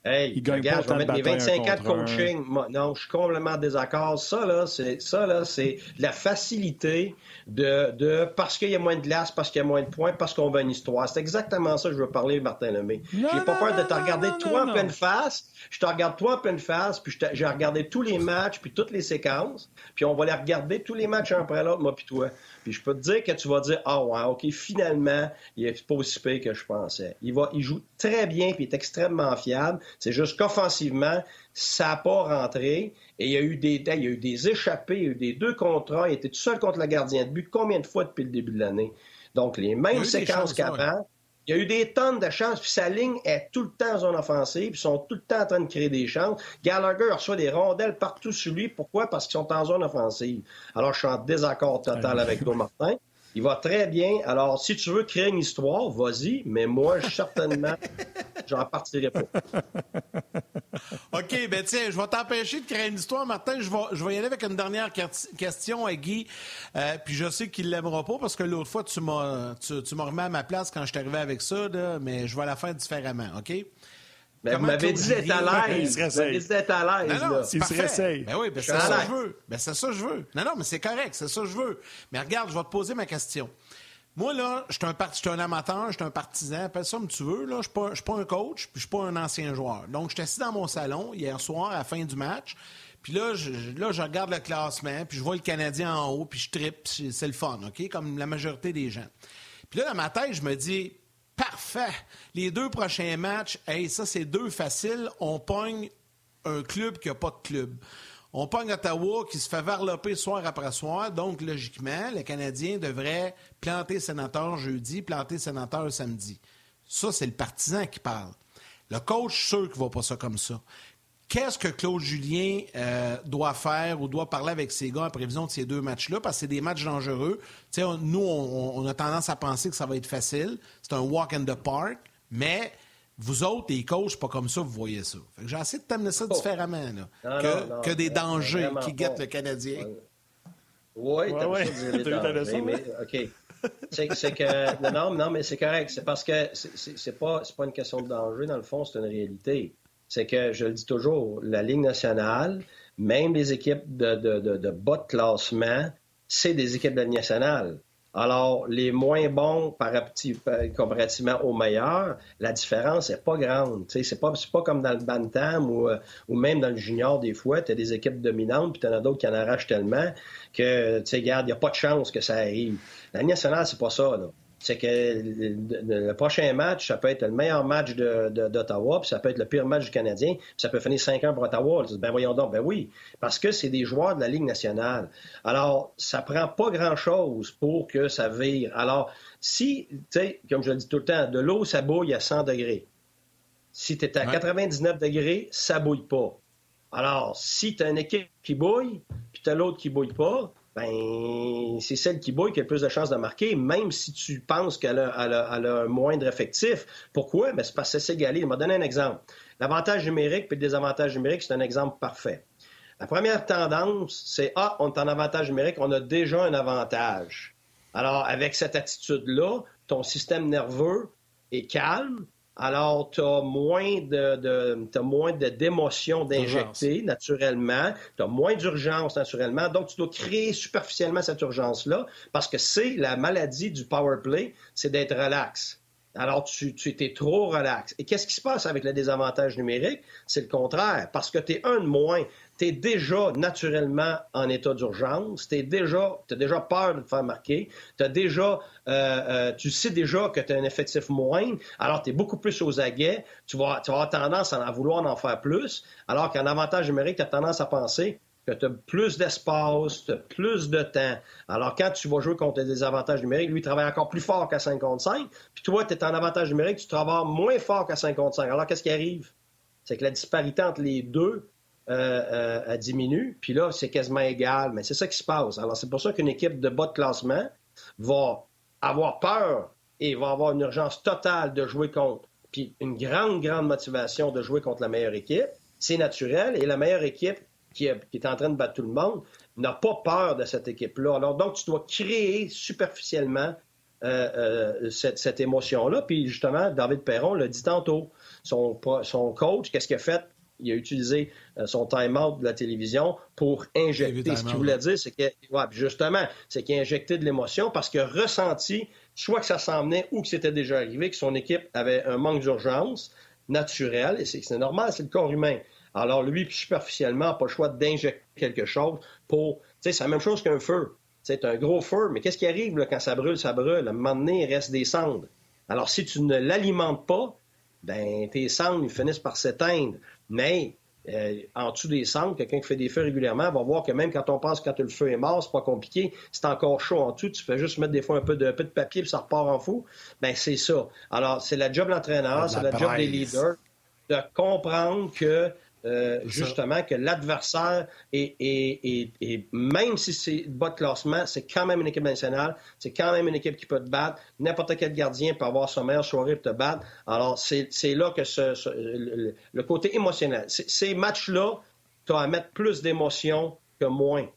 Hey, il gagne regarde, je vais mettre les 25 ans de coaching. non, je suis complètement désaccord. Ça, là, c'est, ça, là, c'est la facilité de, de parce qu'il y a moins de glace, parce qu'il y a moins de points, parce qu'on veut une histoire. C'est exactement ça que je veux parler, Martin Lemay. J'ai pas peur de te regarder toi en pleine face. Je te regarde toi en pleine face, puis j'ai regardé tous les matchs, puis toutes les séquences, puis on va les regarder tous les matchs un après l'autre, moi puis toi. Puis je peux te dire que tu vas dire Ah ouais, OK, finalement, il est pas aussi pire que je pensais. Il, va, il joue très bien puis il est extrêmement fiable. C'est juste qu'offensivement, ça n'a pas rentré. Et il y a eu des il y a eu des échappées, il y a eu des deux contrats. Il était tout seul contre le gardien de but combien de fois depuis le début de l'année? Donc, les mêmes séquences qu'avant. Il y a eu des tonnes de chances, puis sa ligne est tout le temps en zone offensive, ils sont tout le temps en train de créer des chances. Gallagher reçoit des rondelles partout sur lui. Pourquoi? Parce qu'ils sont en zone offensive. Alors, je suis en désaccord total avec toi, Martin. Il va très bien. Alors, si tu veux créer une histoire, vas-y, mais moi, certainement, j'en partirai pas. OK, ben tiens, je vais t'empêcher de créer une histoire, Martin. Je vais, je vais y aller avec une dernière question à Guy. Euh, puis je sais qu'il ne l'aimera pas parce que l'autre fois, tu m'as, tu, remis à ma place quand je suis arrivé avec ça, mais je vais la faire différemment, OK? Ben, vous m'avez dit d'être à l'aise. Vous m'avez dit d'être à l'aise. Non, non, il se réessaye. Ben oui, ben c'est ça que je veux. Ben c'est ça que je veux. Non, non, mais c'est correct, c'est ça que je veux. Mais regarde, je vais te poser ma question. Moi, là, je suis un, un amateur, je suis un partisan, appelle ça comme tu veux. Là. Je ne suis pas un coach, puis je suis pas un ancien joueur. Donc, je suis assis dans mon salon hier soir, à la fin du match. Puis là je, là, je regarde le classement, puis je vois le Canadien en haut, puis je tripe, c'est le fun, OK? Comme la majorité des gens. Puis là, dans ma tête, je me dis, parfait, les deux prochains matchs, ça, c'est deux faciles. On pogne un club qui n'a pas de club. On pogne Ottawa qui se fait varloper soir après soir. Donc, logiquement, le Canadien devrait planter sénateur jeudi, planter sénateur samedi. Ça, c'est le partisan qui parle. Le coach, sûr qu'il ne va pas ça comme ça. Qu'est-ce que Claude Julien euh, doit faire ou doit parler avec ses gars en prévision de ces deux matchs-là? Parce que c'est des matchs dangereux. nous, on, a tendance à penser que ça va être facile. C'est un walk in the park. Mais vous autres, les coachs, pas comme ça, vous voyez ça. j'ai essayé de t'amener ça oh. différemment, que, des dangers qui guettent le Canadien. Oui, t'as ouais, ça mais, OK. C'est que. Non, non, mais c'est correct. C'est parce que c'est pas, pas une question de danger, dans le fond, c'est une réalité. C'est que, je le dis toujours, la Ligue nationale, même les équipes de, bas de classement, c'est des équipes de la Ligue nationale. Alors, les moins bons par, comparativement aux meilleurs, la différence n'est pas grande. C'est pas, pas comme dans le Bantam ou, euh, ou même dans le junior, des fois, tu as des équipes dominantes, puis tu en as d'autres qui en arrachent tellement que, tu sais, regarde, il n'y a pas de chance que ça arrive. La nationale, c'est pas ça. Là c'est que le, prochain match, ça peut être le meilleur match d'Ottawa, puis ça peut être le pire match du Canadien, puis ça peut finir 5 ans pour Ottawa. Ben voyons donc, ben oui, parce que c'est des joueurs de la Ligue nationale. Alors, ça prend pas grand-chose pour que ça vire. Alors, si, tu sais, comme je le dis tout le temps, de l'eau, ça bouille à 100 degrés. Si tu es à 99 degrés, ça bouille pas. Alors, si tu as une équipe qui bouille, puis tu as l'autre qui bouille pas, ben, c'est celle qui bouille qui a le plus de chances de marquer, même si tu penses qu'elle a, un moindre effectif. Pourquoi? Ben, c'est parce que c'est égalé. Je vais donner un exemple. L'avantage numérique puis le désavantage numérique, c'est un exemple parfait. La première tendance, c'est Ah, on est en avantage numérique, on a déjà un avantage. Alors, avec cette attitude-là, ton système nerveux est calme, alors, tu as moins de, moins de d'émotions d'injecter naturellement, tu as moins d'urgence naturellement, donc tu dois créer superficiellement cette urgence-là parce que c'est la maladie du power play, c'est d'être relax. Alors, tu, tu étais trop relax. Et qu'est-ce qui se passe avec le désavantage numérique? C'est le contraire. Parce que tu es un de moins, tu es déjà naturellement en état d'urgence, tu déjà, as déjà peur de te faire marquer, as déjà, euh, euh, tu sais déjà que tu as un effectif moindre, alors tu es beaucoup plus aux aguets, tu vas, tu vas avoir tendance à en vouloir en faire plus, alors qu'un avantage numérique, tu as tendance à penser que tu as plus d'espace, tu as plus de temps. Alors, quand tu vas jouer contre des avantages numériques, lui, il travaille encore plus fort qu'à 55. Puis toi, tu es en avantage numérique, tu travailles moins fort qu'à 55. Alors, qu'est-ce qui arrive? C'est que la disparité entre les deux euh, euh diminue. Puis là, c'est quasiment égal. Mais c'est ça qui se passe. Alors, c'est pour ça qu'une équipe de bas de classement va avoir peur et va avoir une urgence totale de jouer contre. Puis une grande, grande motivation de jouer contre la meilleure équipe. C'est naturel. Et la meilleure équipe qui est, en train de battre tout le monde, n'a pas peur de cette équipe-là. Alors, donc, tu dois créer superficiellement euh, euh, cette, émotion-là. Puis, justement, David Perron l'a dit tantôt. Son, son coach, qu'est-ce qu'il a fait? Il a utilisé euh, son time-out de la télévision pour injecter. Ce qu'il voulait dire, c'est que, justement, c'est qu'il a injecté de l'émotion parce qu'il a ressenti, soit que ça s'en venait ou que c'était déjà arrivé, que son équipe avait un manque d'urgence naturel, et c'est normal, c'est le corps humain. Alors, lui, superficiellement, n'a pas le choix d'injecter quelque chose pour. Tu sais, c'est la même chose qu'un feu. C'est un gros feu, mais qu'est-ce qui arrive là, quand ça brûle, ça brûle? À un moment donné, il reste des cendres. Alors, si tu ne l'alimentes pas, ben tes cendres, ils finissent par s'éteindre. Mais euh, en dessous des cendres, quelqu'un qui fait des feux régulièrement va voir que même quand on pense que quand le feu est mort, c'est pas compliqué, c'est encore chaud en dessous, tu fais juste mettre des fois un peu de, peu de papier puis ça repart en fou. Ben c'est ça. Alors, c'est la job de l'entraîneur, c'est la job des leaders de comprendre que euh, justement, que l'adversaire, est, même si c'est bas de classement, c'est quand même une équipe nationale, c'est quand même une équipe qui peut te battre. N'importe quel gardien peut avoir son meilleure soirée pour te battre. Alors, c'est là que le, côté émotionnel. Ces matchs-là, tu as à mettre plus d'émotion que moins.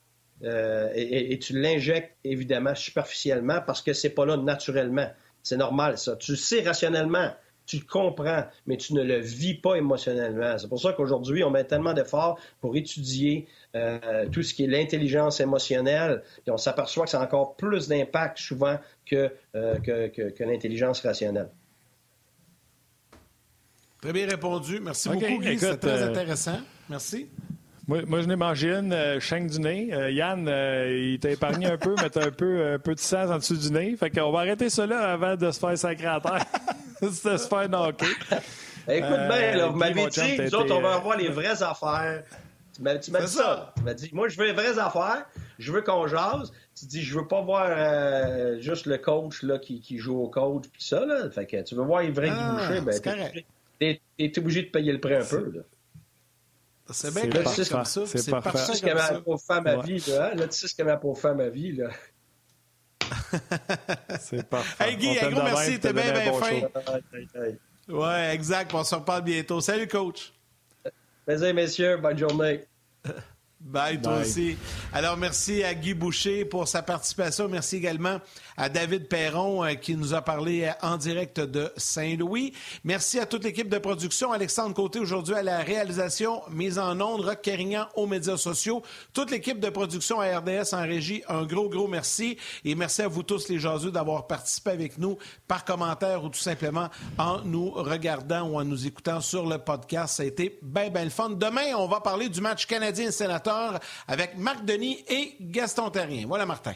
Euh, et, tu l'injectes évidemment superficiellement parce que c'est pas là naturellement. C'est normal, ça. Tu sais rationnellement tu le comprends, mais tu ne le vis pas émotionnellement. C'est pour ça qu'aujourd'hui, on met tellement d'efforts pour étudier euh, tout ce qui est l'intelligence émotionnelle, et on s'aperçoit que ça a encore plus d'impact souvent que, euh, que, l'intelligence rationnelle. Très bien répondu. Merci beaucoup, Guy. C'est très euh, intéressant. Merci. Moi, moi, je n'ai mangé une euh, chaîne du nez. Yann, il t'a épargné un peu, mais t'as un peu, un peu de sang en dessous du nez. Fait qu'on va arrêter cela avant de se faire sacrer à terre. C'était super knocké. Écoute bien, là, vous m'avez dit, nous autres, on va avoir les vraies affaires. Tu m'as dit ça. Tu m'as dit, moi, je veux les vraies affaires, je veux qu'on jase. Tu dis, je veux pas voir euh, juste le coach là, qui, qui joue au coach puis ça. Là. Fait que tu veux voir les vrais ah, Guy ben, t'es, es obligé de payer le prix un peu. Là. C'est bien comme ça. C'est parfait. Tu sais ce qu'elle m'a pour faire ma vie. Là, là, tu sais ce qu'elle m'a pour faire ma vie. Là. C'est parfait. Hey Guy, un gros merci, t'es bien, bien fin. Ouais, exact. On se reparle bientôt. Salut, coach. Plaisir, messieurs. Bonne journée. Bye, toi aussi. Alors, merci à Guy Boucher pour sa participation. Merci également à David Perron euh, qui nous a parlé euh, en direct de Saint-Louis. Merci à toute l'équipe de production. Alexandre Côté aujourd'hui à la réalisation, mise en ondes, Rock Carignan aux médias sociaux. Toute l'équipe de production à RDS en régie, un gros, gros merci. Et merci à vous tous, les jaseux, d'avoir participé avec nous par commentaire ou tout simplement en nous regardant ou en nous écoutant sur le podcast. Ça a été bien, bien le fun. Demain, on va parler du match canadien-sénateur avec Marc Denis et Gaston Terrien. Voilà, Martin.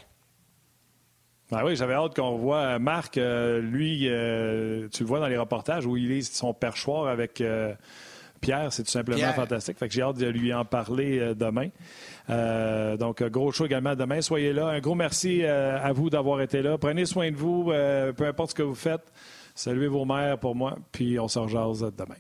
Ben oui, j'avais hâte qu'on voit euh, Marc, euh, lui, euh, tu le vois dans les reportages où il est son perchoir avec Pierre, c'est tout simplement fantastique. Fait que j'ai hâte de lui en parler demain. donc, gros show également demain. Soyez là. Un gros merci à vous d'avoir été là. Prenez soin de vous, peu importe ce que vous faites. Saluez vos mères pour moi, puis on se rejase demain.